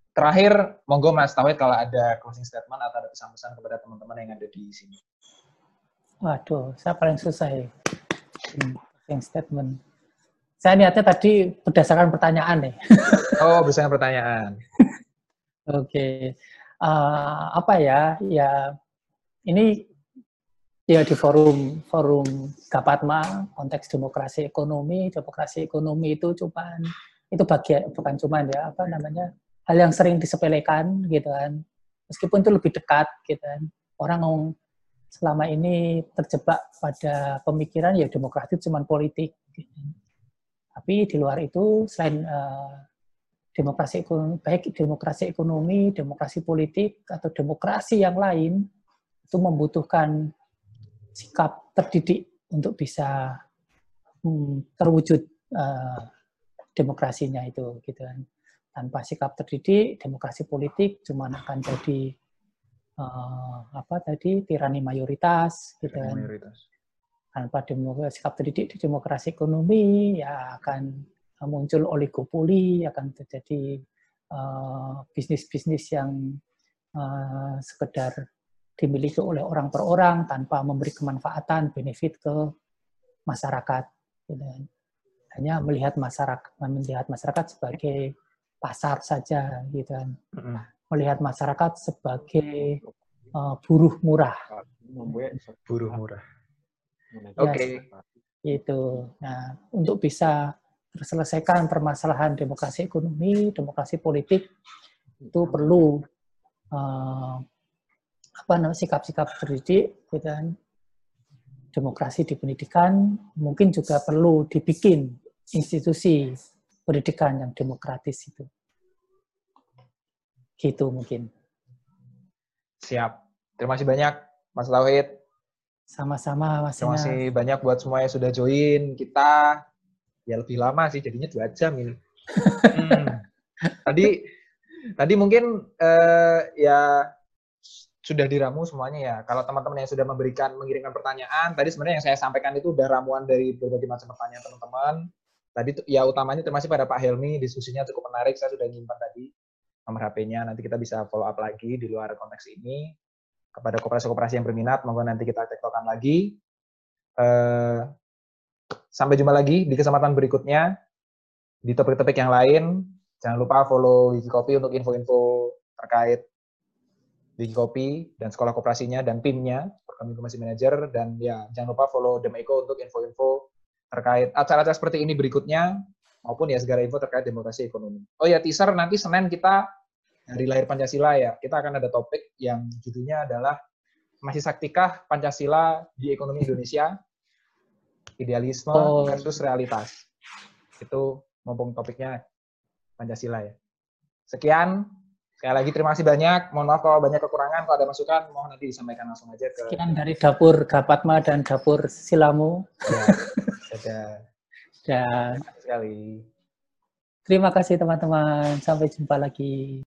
terakhir monggo Mas Tauhid kalau ada closing statement atau ada pesan-pesan kepada teman-teman yang ada di sini. Waduh, saya paling susah ya. Hmm, closing statement. Saya niatnya tadi berdasarkan pertanyaan nih. oh, berdasarkan pertanyaan. Oke. Uh, apa ya? Ya, ini ya di forum forum Gapatma konteks demokrasi ekonomi demokrasi ekonomi itu cuma itu bagian bukan cuma ya apa namanya hal yang sering disepelekan gitu kan meskipun itu lebih dekat gitu kan orang ngomong selama ini terjebak pada pemikiran ya demokrasi cuma politik gitu. tapi di luar itu selain uh, demokrasi ekonomi baik demokrasi ekonomi demokrasi politik atau demokrasi yang lain itu membutuhkan sikap terdidik untuk bisa hmm, terwujud uh, demokrasinya itu gitu kan tanpa sikap terdidik demokrasi politik cuma akan jadi uh, apa tadi tirani mayoritas gitu kan mayoritas. tanpa demokrasi sikap terdidik di demokrasi ekonomi ya akan muncul oligopoli akan terjadi bisnis-bisnis uh, yang uh, sekedar dimiliki oleh orang per orang tanpa memberi kemanfaatan, benefit ke masyarakat. Hanya melihat masyarakat, melihat masyarakat sebagai pasar saja, gitu kan. Melihat masyarakat sebagai uh, buruh murah. Buruh murah. Oke. Okay. Itu. Nah, untuk bisa terselesaikan permasalahan demokrasi ekonomi, demokrasi politik itu perlu uh, apa namanya sikap-sikap terdidik, gitu kan. Demokrasi di pendidikan mungkin juga perlu dibikin institusi pendidikan yang demokratis itu. Gitu mungkin. Siap. Terima kasih banyak, Mas Tauhid. Sama-sama, Mas Terima kasih banyak buat semua yang sudah join kita. Ya lebih lama sih, jadinya dua jam ini. hmm. Tadi, tadi mungkin uh, ya sudah diramu semuanya ya. Kalau teman-teman yang sudah memberikan mengirimkan pertanyaan, tadi sebenarnya yang saya sampaikan itu udah ramuan dari berbagai macam pertanyaan teman-teman. Tadi ya utamanya terima kasih pada Pak Helmi, diskusinya cukup menarik. Saya sudah nyimpan tadi nomor HP-nya. Nanti kita bisa follow up lagi di luar konteks ini kepada koperasi-koperasi yang berminat, monggo nanti kita tektokan lagi. Uh, sampai jumpa lagi di kesempatan berikutnya di topik-topik yang lain. Jangan lupa follow Wikikopi untuk info-info terkait Wikikopi dan sekolah koperasinya dan PIM-nya, Program Informasi Manager, dan ya jangan lupa follow Demeko untuk info-info terkait acara-acara seperti ini berikutnya, maupun ya segala info terkait demokrasi ekonomi. Oh ya, teaser nanti Senin kita dari lahir Pancasila ya, kita akan ada topik yang judulnya adalah masih saktikah Pancasila di ekonomi Indonesia? Idealisme oh. versus realitas. Itu mumpung topiknya Pancasila ya. Sekian. Sekali lagi terima kasih banyak. Mohon maaf kalau banyak kekurangan. Kalau ada masukan, mohon nanti disampaikan langsung aja ke... Sekian dari dapur Gapatma dan dapur Silamu. Ya, saja. Dan sekali. Terima kasih teman-teman. Sampai jumpa lagi.